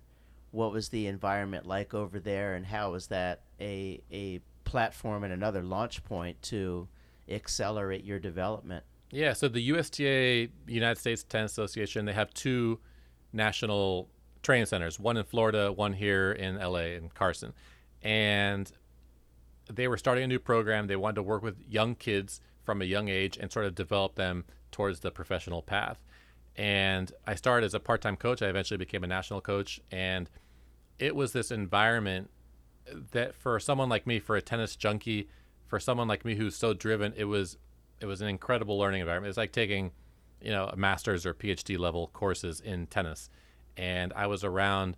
what was the environment like over there and how was that a a platform and another launch point to accelerate your development? Yeah, so the USTA, United States Tennis Association, they have two national training centers, one in Florida, one here in LA in Carson. And they were starting a new program. They wanted to work with young kids from a young age and sort of develop them towards the professional path. And I started as a part time coach. I eventually became a national coach. And it was this environment that for someone like me, for a tennis junkie, for someone like me who's so driven, it was it was an incredible learning environment. It's like taking, you know, master's or PhD level courses in tennis. And I was around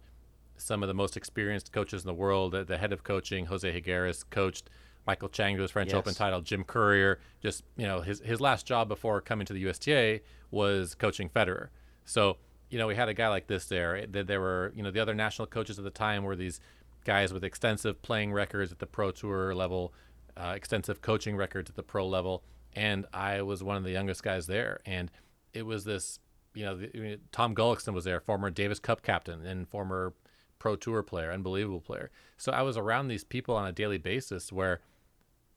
some of the most experienced coaches in the world. The, the head of coaching, Jose Higueras, coached Michael Chang to his French Yes. Open title. Jim Courier, just you know, his his last job before coming to the USTA was coaching Federer. So you know, we had a guy like this there. There there were you know the other national coaches at the time were these guys with extensive playing records at the pro tour level, uh, extensive coaching records at the pro level, and I was one of the youngest guys there. And it was this, you know, the, I mean, Tom Gullikson was there, former Davis Cup captain and former pro tour player, unbelievable player. So I was around these people on a daily basis where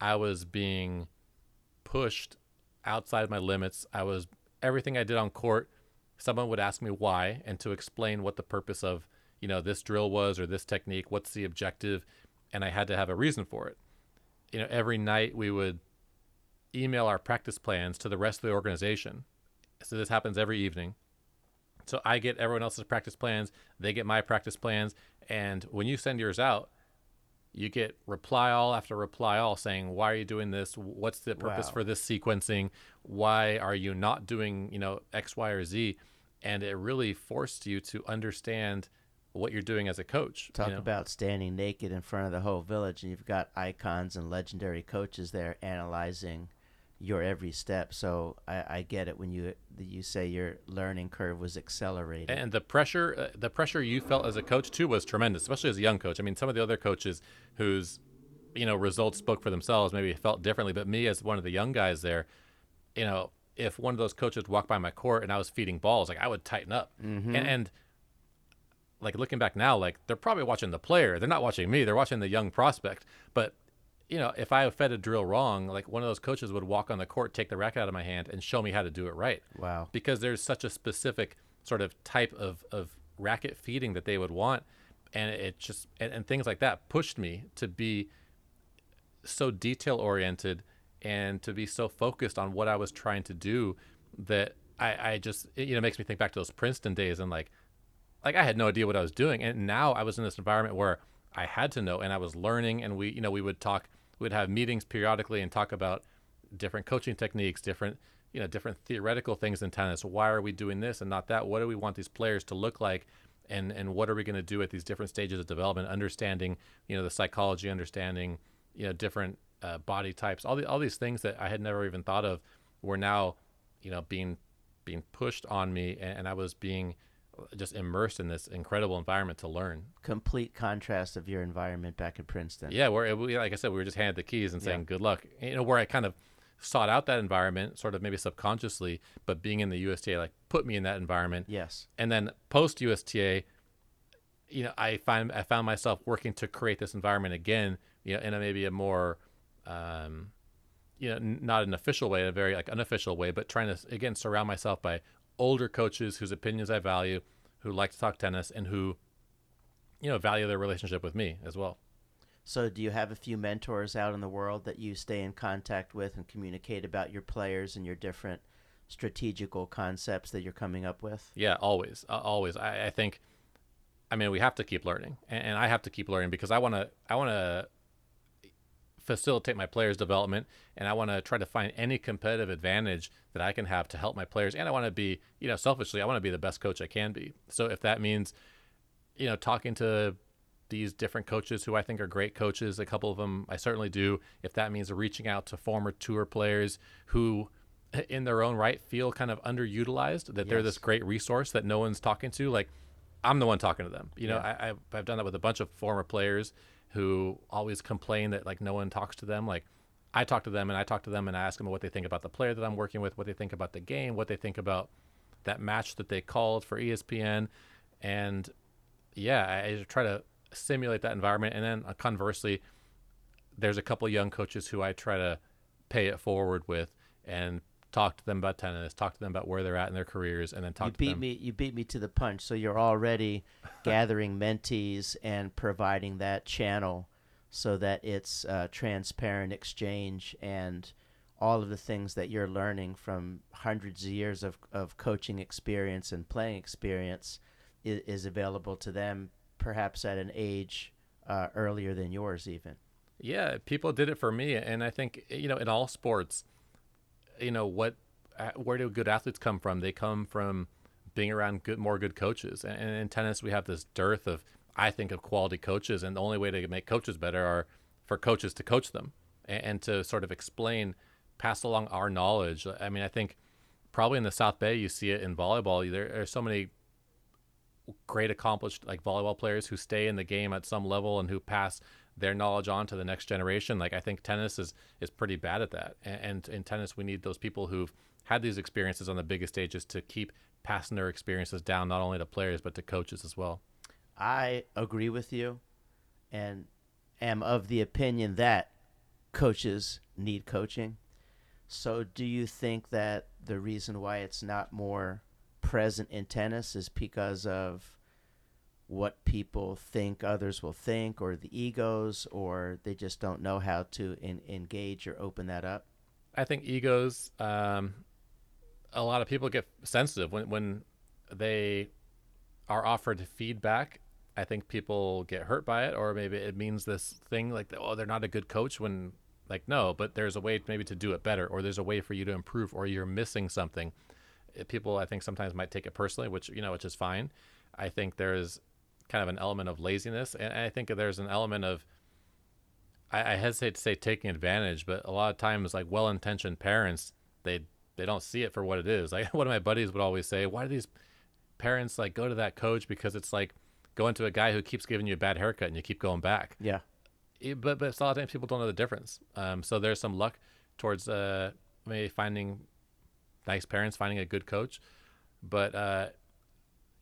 I was being pushed outside my limits. I was everything I did on court. Someone would ask me why and to explain what the purpose of you know this drill was or this technique. What's the objective? And I had to have a reason for it. You know, every night we would email our practice plans to the rest of the organization. So this happens every evening. So I get everyone else's practice plans, they get my practice plans, and when you send yours out, you get reply all after reply all saying why are you doing this what's the purpose Wow. for this sequencing why are you not doing you know x y or z and it really forced you to understand what you're doing as a coach Talk you know? about standing naked in front of the whole village, and you've got icons and legendary coaches there analyzing your every step. So I, I get it when you you say your learning curve was accelerated. and the pressure uh, the pressure you felt as a coach too was tremendous especially as a young coach. I mean some of the other coaches whose you know results spoke for themselves maybe felt differently but me as one of the young guys there you know if one of those coaches walked by my court and i was feeding balls like i would tighten up. And, and like looking back now like they're probably watching the player. They're not watching me. They're watching the young prospect. But you know if i fed a drill wrong like one of those coaches would walk on the court take the racket out of my hand and show me how to do it right wow. because there's such a specific sort of type of, of racket feeding that they would want and it just and, and things like that pushed me to be so detail oriented and to be so focused on what I was trying to do that I, I just it, you know makes me think back to those Princeton days and like like I had no idea what I was doing and now I was in this environment where I had to know and I was learning and we you know we would talk we'd have meetings periodically and talk about different coaching techniques different you know different theoretical things in tennis. Why are we doing this and not that? What do we want these players to look like? And and what are we going to do at these different stages of development understanding you know the psychology understanding you know different uh, body types? All the all these things that I had never even thought of were now you know being being pushed on me and, and I was being just immersed in this incredible environment to learn Complete contrast of your environment back in Princeton. yeah, where it, we, like I said, we were just handed the keys and saying Yeah. good luck. You know, where I kind of sought out that environment, sort of maybe subconsciously, but being in the USTA like put me in that environment. Yes. And then post USTA, you know, I find I found myself working to create this environment again. You know, in a maybe a more, um, you know, n- not an official way, a very like unofficial way, but trying to again surround myself by older coaches whose opinions I value, who like to talk tennis, and who, you know, value their relationship with me as well. So, do you have a few mentors out in the world that you stay in contact with and communicate about your players and your different strategical concepts that you're coming up with? Yeah, always, uh, always. I, I think, I mean, we have to keep learning, and, and I have to keep learning because I want to, I want to facilitate my players' development, and I want to try to find any competitive advantage that I can have to help my players, and I want to be, you know, selfishly, I want to be the best coach I can be. So if that means, you know, talking to these different coaches who I think are great coaches, a couple of them I certainly do. If that means reaching out to former tour players who in their own right feel kind of underutilized that they're this great resource that no one's talking to like i'm the one talking to them you know Yeah. I, I've, I've done that with a bunch of former players who always complain that like no one talks to them. Like i talk to them and i talk to them and i ask them what they think about the player that i'm working with what they think about the game what they think about that match that they called for espn and yeah i, I try to simulate that environment. And then uh, conversely there's a couple young coaches who I try to pay it forward with and talk to them about tennis, talk to them about where they're at in their careers, and then talk you to beat them. me. You beat me to the punch. So you're already gathering mentees and providing that channel so that it's uh, transparent exchange and all of the things that you're learning from hundreds of years of, of coaching experience and playing experience is, is available to them perhaps at an age uh, earlier than yours even yeah people did it for me and i think you know in all sports you know what uh, where do good athletes come from they come from being around good more good coaches and, and in tennis we have this dearth of i think of quality coaches and the only way to make coaches better are for coaches to coach them and, and to sort of explain pass along our knowledge. I mean, I think probably in the South Bay, you see it in volleyball. There are so many great accomplished like volleyball players who stay in the game at some level and who pass their knowledge on to the next generation. Like I think tennis is is pretty bad at that. And, and in tennis, we need those people who've had these experiences on the biggest stages to keep passing their experiences down not only to players but to coaches as well. I agree with you, and am of the opinion that coaches need coaching. So, do you think that the reason why it's not more present in tennis is because of what people think others will think, or the egos, or they just don't know how to in, engage or open that up? I think egos. Um, a lot of people get sensitive when when they are offered feedback. I think people get hurt by it, or maybe it means this thing like, oh, they're not a good coach when like no but there's a way maybe to do it better or there's a way for you to improve or you're missing something people i think sometimes might take it personally which you know which is fine i think there's kind of an element of laziness and i think there's an element of I, I hesitate to say taking advantage but a lot of times like well-intentioned parents they they don't see it for what it is like one of my buddies would always say why do these parents like go to that coach because it's like going to a guy who keeps giving you a bad haircut and you keep going back yeah but but a lot of times people don't know the difference. Um, so there's some luck towards uh, maybe finding nice parents, finding a good coach. But uh,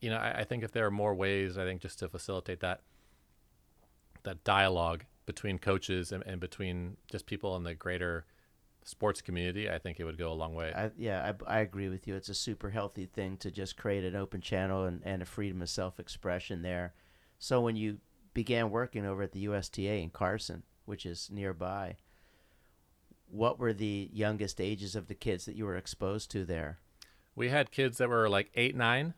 you know, I, I, think if there are more ways, I think just to facilitate that that dialogue between coaches and, and between just people in the greater sports community, I think it would go a long way. I, yeah, I, I agree with you. It's a super healthy thing to just create an open channel and, and a freedom of self expression there. So when you began working over at the USTA in Carson, which is nearby. What were the youngest ages of the kids that you were exposed to there? We had kids that were like eight, nine.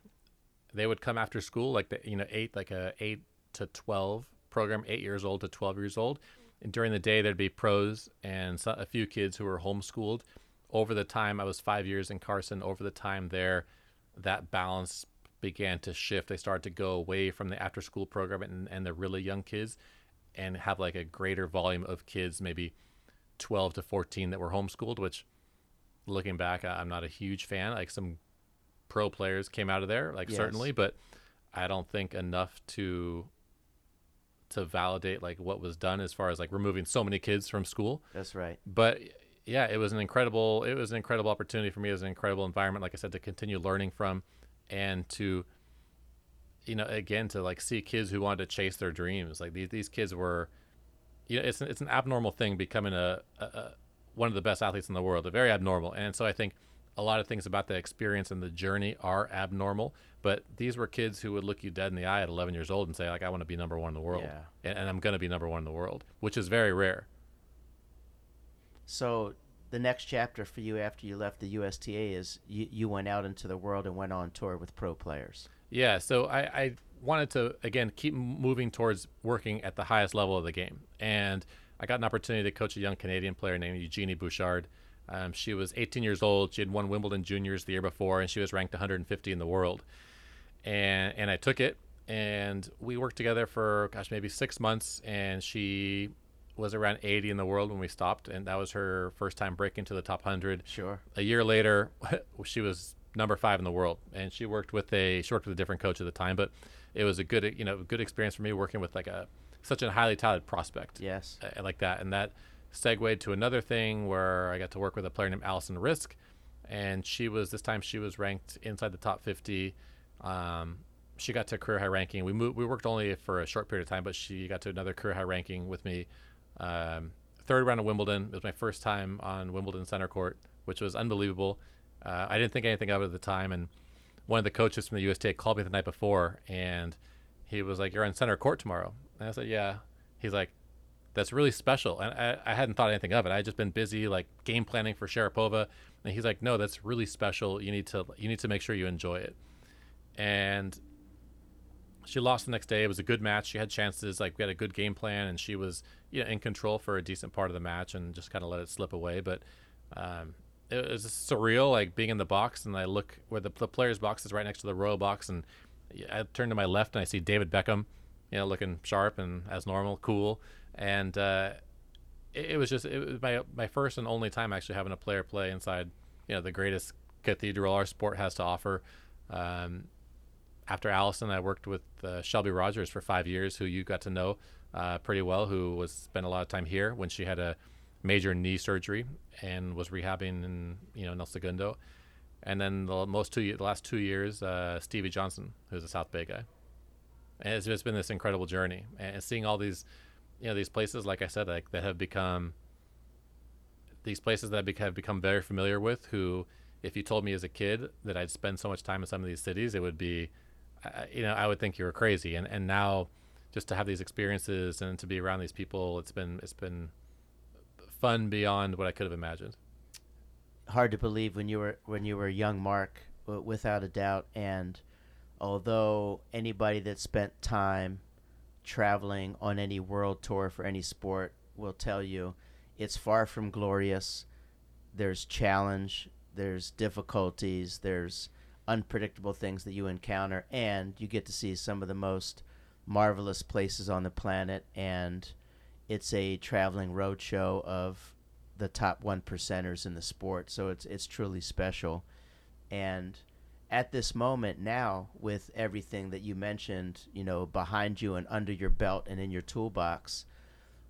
They would come after school, like the you know eight, like a eight to twelve program, eight years old to twelve years old. And during the day, there'd be pros and a few kids who were homeschooled. Over the time, I was five years in Carson. Over the time there, that balance began to shift. They started to go away from the after school program and, and the really young kids and have like a greater volume of kids, maybe 12 to 14 that were homeschooled, which looking back, I'm not a huge fan. Like some pro players came out of there, like yes. certainly, but I don't think enough to to validate like what was done as far as like removing so many kids from school. That's right. But yeah, it was an incredible it was an incredible opportunity for me. It was an incredible environment, like I said, to continue learning from and to you know again to like see kids who wanted to chase their dreams like these, these kids were you know it's an, it's an abnormal thing becoming a, a, a one of the best athletes in the world a very abnormal and so i think a lot of things about the experience and the journey are abnormal but these were kids who would look you dead in the eye at 11 years old and say like i want to be number one in the world yeah. and, and i'm going to be number one in the world which is very rare so the next chapter for you after you left the USTA is you, you went out into the world and went on tour with pro players. Yeah, so I, I wanted to again keep moving towards working at the highest level of the game, and I got an opportunity to coach a young Canadian player named Eugenie Bouchard. Um, she was 18 years old. She had won Wimbledon juniors the year before, and she was ranked 150 in the world. And and I took it, and we worked together for gosh maybe six months, and she was around 80 in the world when we stopped, and that was her first time breaking to the top 100. Sure. A year later, she was number five in the world, and she worked with a she worked with a different coach at the time, but it was a good you know good experience for me working with like a such a highly talented prospect. Yes. Uh, like that, and that segued to another thing where I got to work with a player named Alison Riske, and she was this time she was ranked inside the top 50. Um, she got to career high ranking. We moved, we worked only for a short period of time, but she got to another career high ranking with me um, third round of Wimbledon. It was my first time on Wimbledon center court, which was unbelievable. Uh, I didn't think anything of it at the time, and one of the coaches from the USTA called me the night before, and he was like, "You're on center court tomorrow." And I said, "Yeah." He's like, that's really special. And I, I hadn't thought anything of it. I just been busy like game planning for Sharapova, and he's like, no, that's really special. You need to you need to make sure you enjoy it. And she lost the next day. It was a good match. She had chances. Like we had a good game plan, and she was you know in control for a decent part of the match, and just kind of let it slip away. But um, it was surreal, like being in the box, and I look where the, the player's box is right next to the royal box, and I turn to my left and I see David Beckham, you know, looking sharp and as normal, cool, and uh, it, it, was just it was my my first and only time actually having a player play inside, you know, the greatest cathedral our sport has to offer. Um, after Alison, I worked with uh, Shelby Rogers for five years, who you got to know uh, pretty well, who was spent a lot of time here when she had a major knee surgery and was rehabbing in you know El Segundo. And then the most two the last two years, uh, Stevie Johnson, who's a South Bay guy. And it's just been this incredible journey, and seeing all these, you know, these places, like I said, like that have become these places that I have become very familiar with. Who, if you told me as a kid that I'd spend so much time in some of these cities, it would be you know, I would think you were crazy. And and now, just to have these experiences and to be around these people, it's been it's been fun beyond what I could have imagined. Hard to believe when you were when you were young Mark, without a doubt. And although anybody that spent time traveling on any world tour for any sport will tell you, it's far from glorious. There's challenge. There's difficulties. There's unpredictable things that you encounter, and you get to see some of the most marvelous places on the planet. And it's a traveling roadshow of the top one percenters in the sport, so it's it's truly special. And at this moment now, with everything that you mentioned, you know, behind you and under your belt and in your toolbox,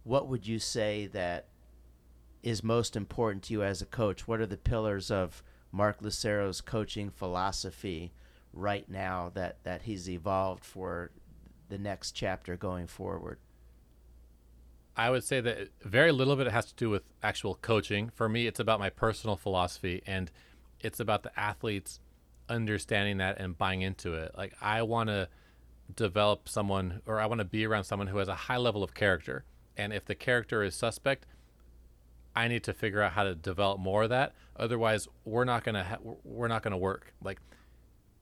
what would you say that is most important to you as a coach? What are the pillars of Mark Lucero's coaching philosophy right now that, that he's evolved for the next chapter going forward? I would say that very little of it has to do with actual coaching. For me, it's about my personal philosophy and it's about the athletes understanding that and buying into it. Like, I want to develop someone or I want to be around someone who has a high level of character. And if the character is suspect, I need to figure out how to develop more of that. Otherwise, we're not gonna ha- we're not gonna work. Like,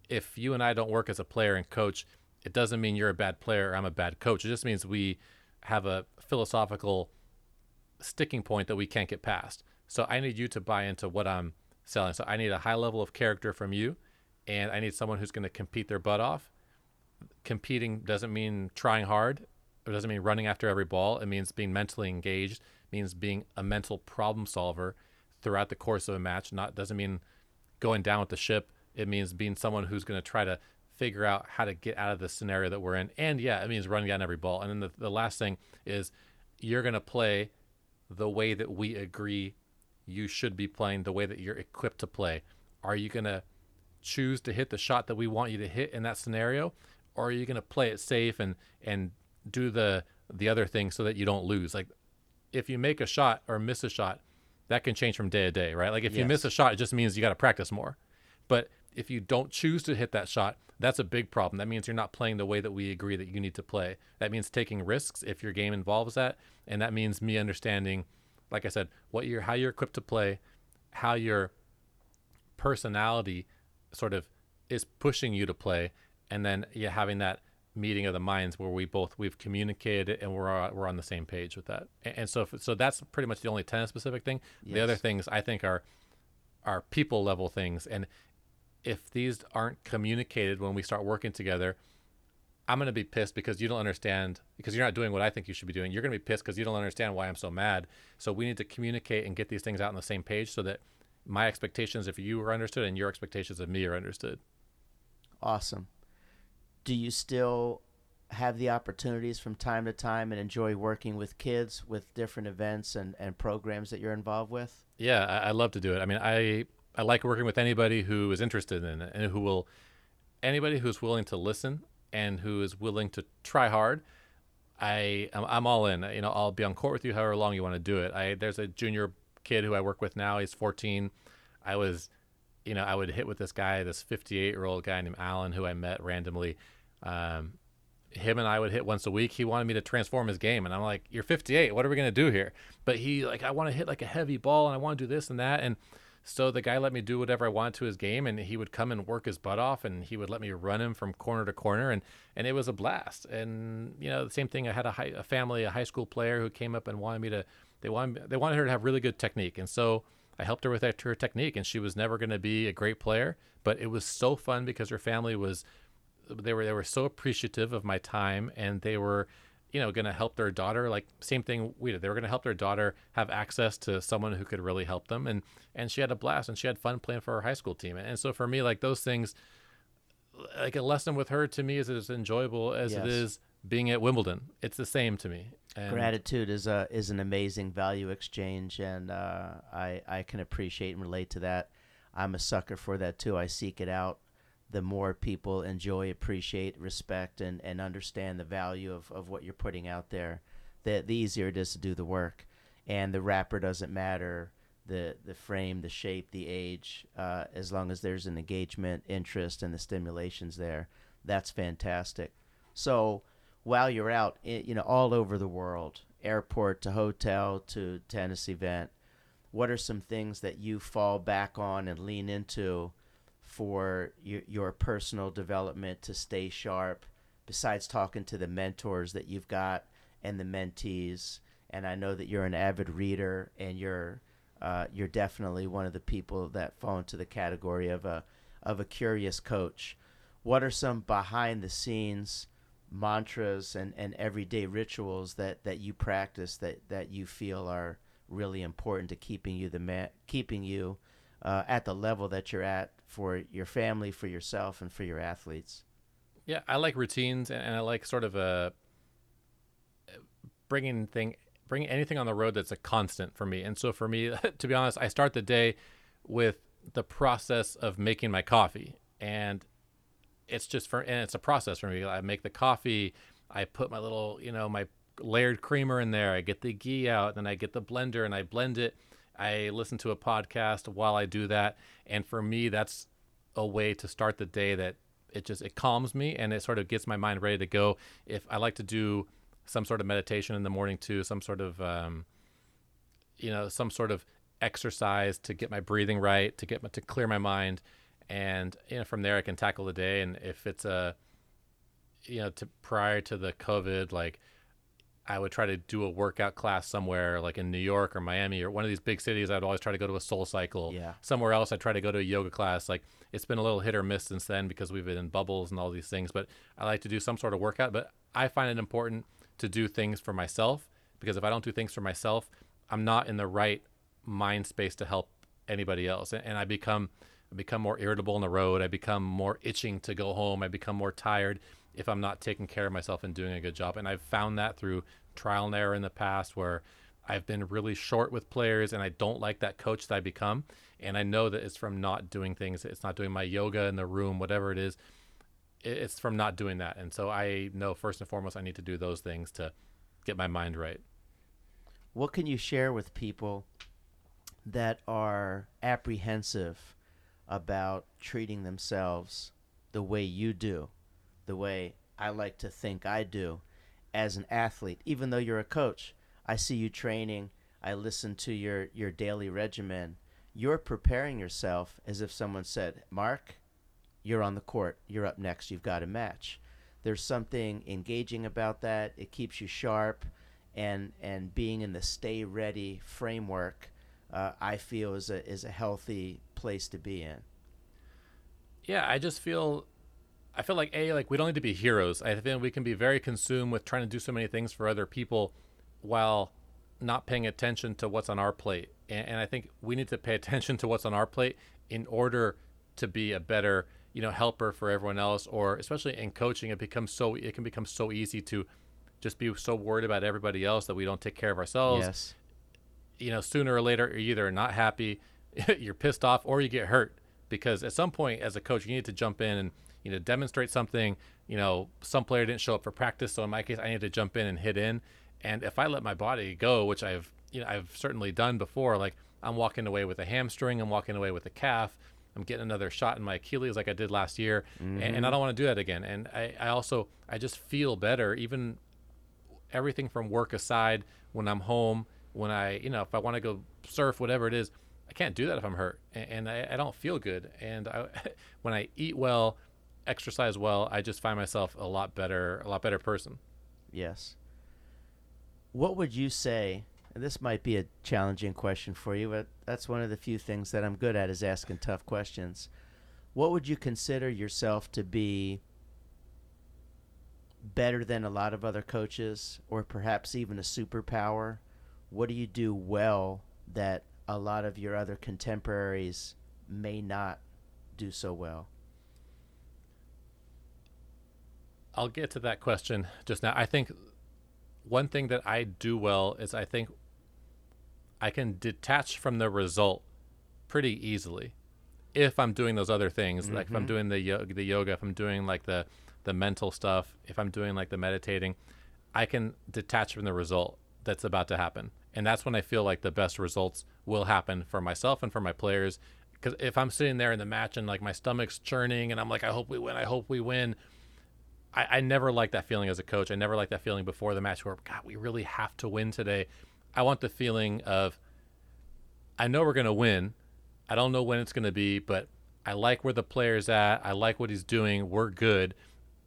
if you and I don't work as a player and coach, it doesn't mean you're a bad player or I'm a bad coach. It just means we have a philosophical sticking point that we can't get past. So I need you to buy into what I'm selling. So I need a high level of character from you, and I need someone who's going to compete their butt off. Competing doesn't mean trying hard. It doesn't mean running after every ball. It means being mentally engaged means being a mental problem solver throughout the course of a match. Not doesn't mean going down with the ship. It means being someone who's going to try to figure out how to get out of the scenario that we're in. And yeah, it means running down every ball. And then the, the last thing is you're going to play the way that we agree you should be playing, the way that you're equipped to play. Are you going to choose to hit the shot that we want you to hit in that scenario? Or are you going to play it safe and, and do the, the other thing so that you don't lose? Like if you make a shot or miss a shot, that can change from day to day, right? Like if yes. you miss a shot, it just means you got to practice more. But if you don't choose to hit that shot, that's a big problem. That means you're not playing the way that we agree that you need to play. That means taking risks if your game involves that, and that means me understanding, like I said, what you're how you're equipped to play, how your personality sort of is pushing you to play, and then yeah, having that meeting of the minds where we both we've communicated and we're uh, we're on the same page with that. And, and so so that's pretty much the only tennis specific thing. Yes. The other things I think are are people level things and if these aren't communicated when we start working together, I'm going to be pissed because you don't understand because you're not doing what I think you should be doing. You're going to be pissed because you don't understand why I'm so mad. So we need to communicate and get these things out on the same page so that my expectations of you are understood and your expectations of me are understood. Awesome do you still have the opportunities from time to time and enjoy working with kids with different events and, and programs that you're involved with? Yeah, I, I love to do it. I mean, I I like working with anybody who is interested in it and who will anybody who's willing to listen and who is willing to try hard. I I'm, I'm all in. You know, I'll be on court with you however long you want to do it. I there's a junior kid who I work with now. He's 14. I was you know, I would hit with this guy, this 58 year old guy named Alan, who I met randomly um, him and I would hit once a week. He wanted me to transform his game, and I'm like, "You're 58. What are we gonna do here?" But he like, I want to hit like a heavy ball, and I want to do this and that, and so the guy let me do whatever I wanted to his game, and he would come and work his butt off, and he would let me run him from corner to corner, and and it was a blast. And you know, the same thing. I had a, high, a family, a high school player who came up and wanted me to. They wanted they wanted her to have really good technique, and so I helped her with her technique, and she was never going to be a great player, but it was so fun because her family was they were they were so appreciative of my time, and they were you know going to help their daughter like same thing we did. They were going to help their daughter have access to someone who could really help them and and she had a blast and she had fun playing for her high school team. And so for me like those things like a lesson with her to me is as enjoyable as yes. it is being at Wimbledon. It's the same to me. And Gratitude is a is an amazing value exchange, and uh, I I can appreciate and relate to that. I'm a sucker for that too. I seek it out the more people enjoy, appreciate, respect, and, and understand the value of, of what you're putting out there, the, the easier it is to do the work. And the wrapper doesn't matter, the, the frame, the shape, the age, uh, as long as there's an engagement, interest, and the stimulations there. That's fantastic. So while you're out, you know, all over the world, airport to hotel to tennis event, what are some things that you fall back on and lean into – for your, your personal development to stay sharp besides talking to the mentors that you've got and the mentees and I know that you're an avid reader and you're uh, you're definitely one of the people that fall into the category of a of a curious coach. What are some behind the scenes mantras and, and everyday rituals that, that you practice that, that you feel are really important to keeping you the man, keeping you uh, at the level that you're at for your family, for yourself, and for your athletes. Yeah, I like routines, and I like sort of a bringing thing, bringing anything on the road that's a constant for me. And so for me, to be honest, I start the day with the process of making my coffee, and it's just for and it's a process for me. I make the coffee, I put my little, you know, my layered creamer in there. I get the ghee out, then I get the blender and I blend it I listen to a podcast while I do that, and for me, that's a way to start the day that it just it calms me and it sort of gets my mind ready to go. If I like to do some sort of meditation in the morning too, some sort of um, you know some sort of exercise to get my breathing right, to get my, to clear my mind, and you know from there I can tackle the day. And if it's a you know to prior to the COVID like I would try to do a workout class somewhere like in New York or Miami or one of these big cities. I'd always try to go to a soul cycle. Yeah. Somewhere else, I'd try to go to a yoga class. Like it's been a little hit or miss since then because we've been in bubbles and all these things. But I like to do some sort of workout. But I find it important to do things for myself because if I don't do things for myself, I'm not in the right mind space to help anybody else. And, and I become I become more irritable on the road. I become more itching to go home. I become more tired if I'm not taking care of myself and doing a good job. And I've found that through trial and error in the past where I've been really short with players and I don't like that coach that I become. And I know that it's from not doing things. It's not doing my yoga in the room, whatever it is. It's from not doing that. And so I know first and foremost, I need to do those things to get my mind right. What can you share with people that are apprehensive about treating themselves the way you do? the way I like to think I do as an athlete, even though you're a coach. I see you training, I listen to your, your daily regimen. You're preparing yourself as if someone said, Mark, you're on the court, you're up next, you've got a match. There's something engaging about that. It keeps you sharp, and and being in the stay ready framework, uh, I feel is a is a healthy place to be in. Yeah, I just feel I feel like a like we don't need to be heroes. I think we can be very consumed with trying to do so many things for other people, while not paying attention to what's on our plate. And, and I think we need to pay attention to what's on our plate in order to be a better you know helper for everyone else. Or especially in coaching, it becomes so it can become so easy to just be so worried about everybody else that we don't take care of ourselves. Yes. You know, sooner or later, you're either not happy, you're pissed off, or you get hurt. Because at some point, as a coach, you need to jump in and you know, demonstrate something. You know, some player didn't show up for practice, so in my case, I need to jump in and hit in. And if I let my body go, which I've you know I've certainly done before, like I'm walking away with a hamstring, I'm walking away with a calf, I'm getting another shot in my Achilles like I did last year, Mm-hmm. and, and I don't want to do that again. And I, I also I just feel better, even everything from work aside. When I'm home, when I you know if I want to go surf, whatever it is, I can't do that if I'm hurt, and, I, I don't feel good. And I, when I eat well, exercise well, I just find myself a lot better, a lot better person. Yes. What would you say? And this might be a challenging question for you, but that's one of the few things that I'm good at is asking tough questions. What would you consider yourself to be better than a lot of other coaches, or perhaps even a superpower? What do you do well that a lot of your other contemporaries may not do so well? I'll get to that question just now. I think one thing that I do well is I think I can detach from the result pretty easily if I'm doing those other things. Like if I'm Mhm. doing the yo- the yoga, if I'm doing like the the mental stuff, if I'm doing like the meditating, I can detach from the result that's about to happen. And that's when I feel like the best results will happen for myself and for my players. Because if I'm sitting there in the match and like my stomach's churning and I'm like, I hope we win, I hope we win. I, I never like that feeling as a coach. I never like that feeling before the match where, God, we really have to win today. I want the feeling of, I know we're to win. I don't know when it's to be, but I like where the player's at. I like what he's doing. We're good.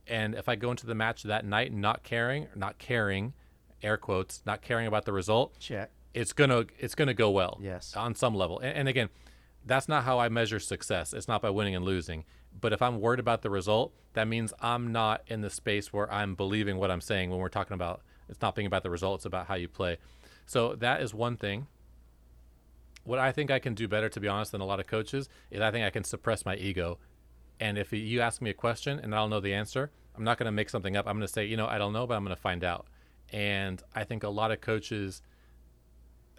And if I go into the match that night not caring, not caring, air quotes, not caring about the result, Check. it's gonna it's gonna go well. Yes. On some level. And, and again, that's not how I measure success. It's not by winning and losing. But if I'm worried about the result, that means I'm not in the space where I'm believing what I'm saying when we're talking about it's not being about the result, it's about how you play. So that is one thing. What I think I can do better, to be honest, than a lot of coaches, is I think I can suppress my ego. And if you ask me a question and I don't know the answer, I'm not going to make something up. I'm going to say, you know, I don't know, but I'm going to find out. And I think a lot of coaches,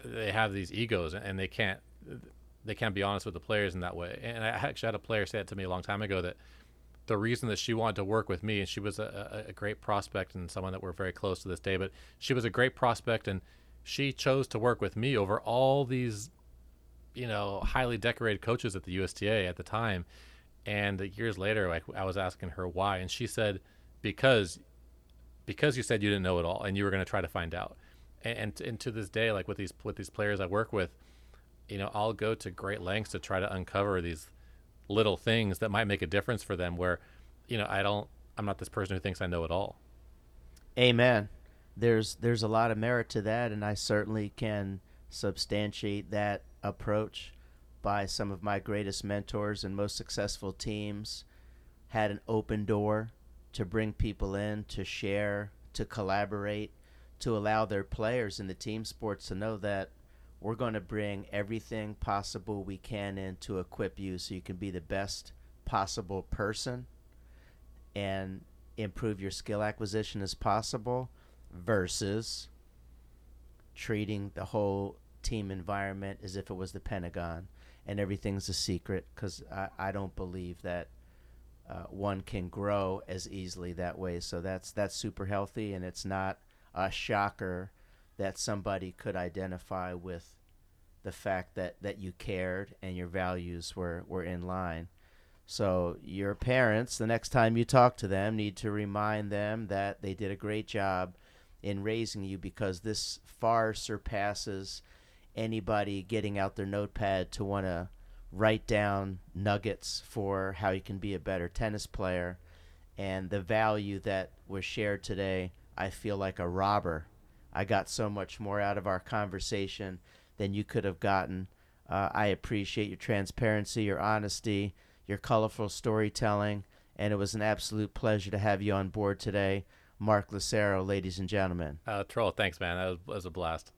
they have these egos and they can't they can't be honest with the players in that way. And I actually had a player say it to me a long time ago that the reason that she wanted to work with me, and she was a, a, great prospect and someone that we're very close to this day, but she was a great prospect and she chose to work with me over all these, you know, highly decorated coaches at the USTA at the time. And years later, like I was asking her why, and she said, because because you said you didn't know it all and you were going to try to find out. And, and to this day, like with these with these players I work with, you know, I'll go to great lengths to try to uncover these little things that might make a difference for them. Where, you know, I don't, I'm not this person who thinks I know it all. Amen. There's there's a lot of merit to that, and I certainly can substantiate that approach by some of my greatest mentors and most successful teams had an open door to bring people in to share to collaborate to allow their players in the team sports to know that we're going to bring everything possible we can in to equip you so you can be the best possible person and improve your skill acquisition as possible versus treating the whole team environment as if it was the Pentagon and everything's a secret because I, I don't believe that uh, one can grow as easily that way. So that's that's super healthy, and it's not a shocker that somebody could identify with the fact that, that you cared and your values were, were in line. So your parents, the next time you talk to them, need to remind them that they did a great job in raising you because this far surpasses anybody getting out their notepad to want to write down nuggets for how you can be a better tennis player. And the value that was shared today, I feel like a robber. I got so much more out of our conversation than you could have gotten. Uh, I appreciate your transparency, your honesty, your colorful storytelling, and it was an absolute pleasure to have you on board today. Mark Lucero, ladies and gentlemen. Uh, Troll, thanks, man. That was, that was a blast.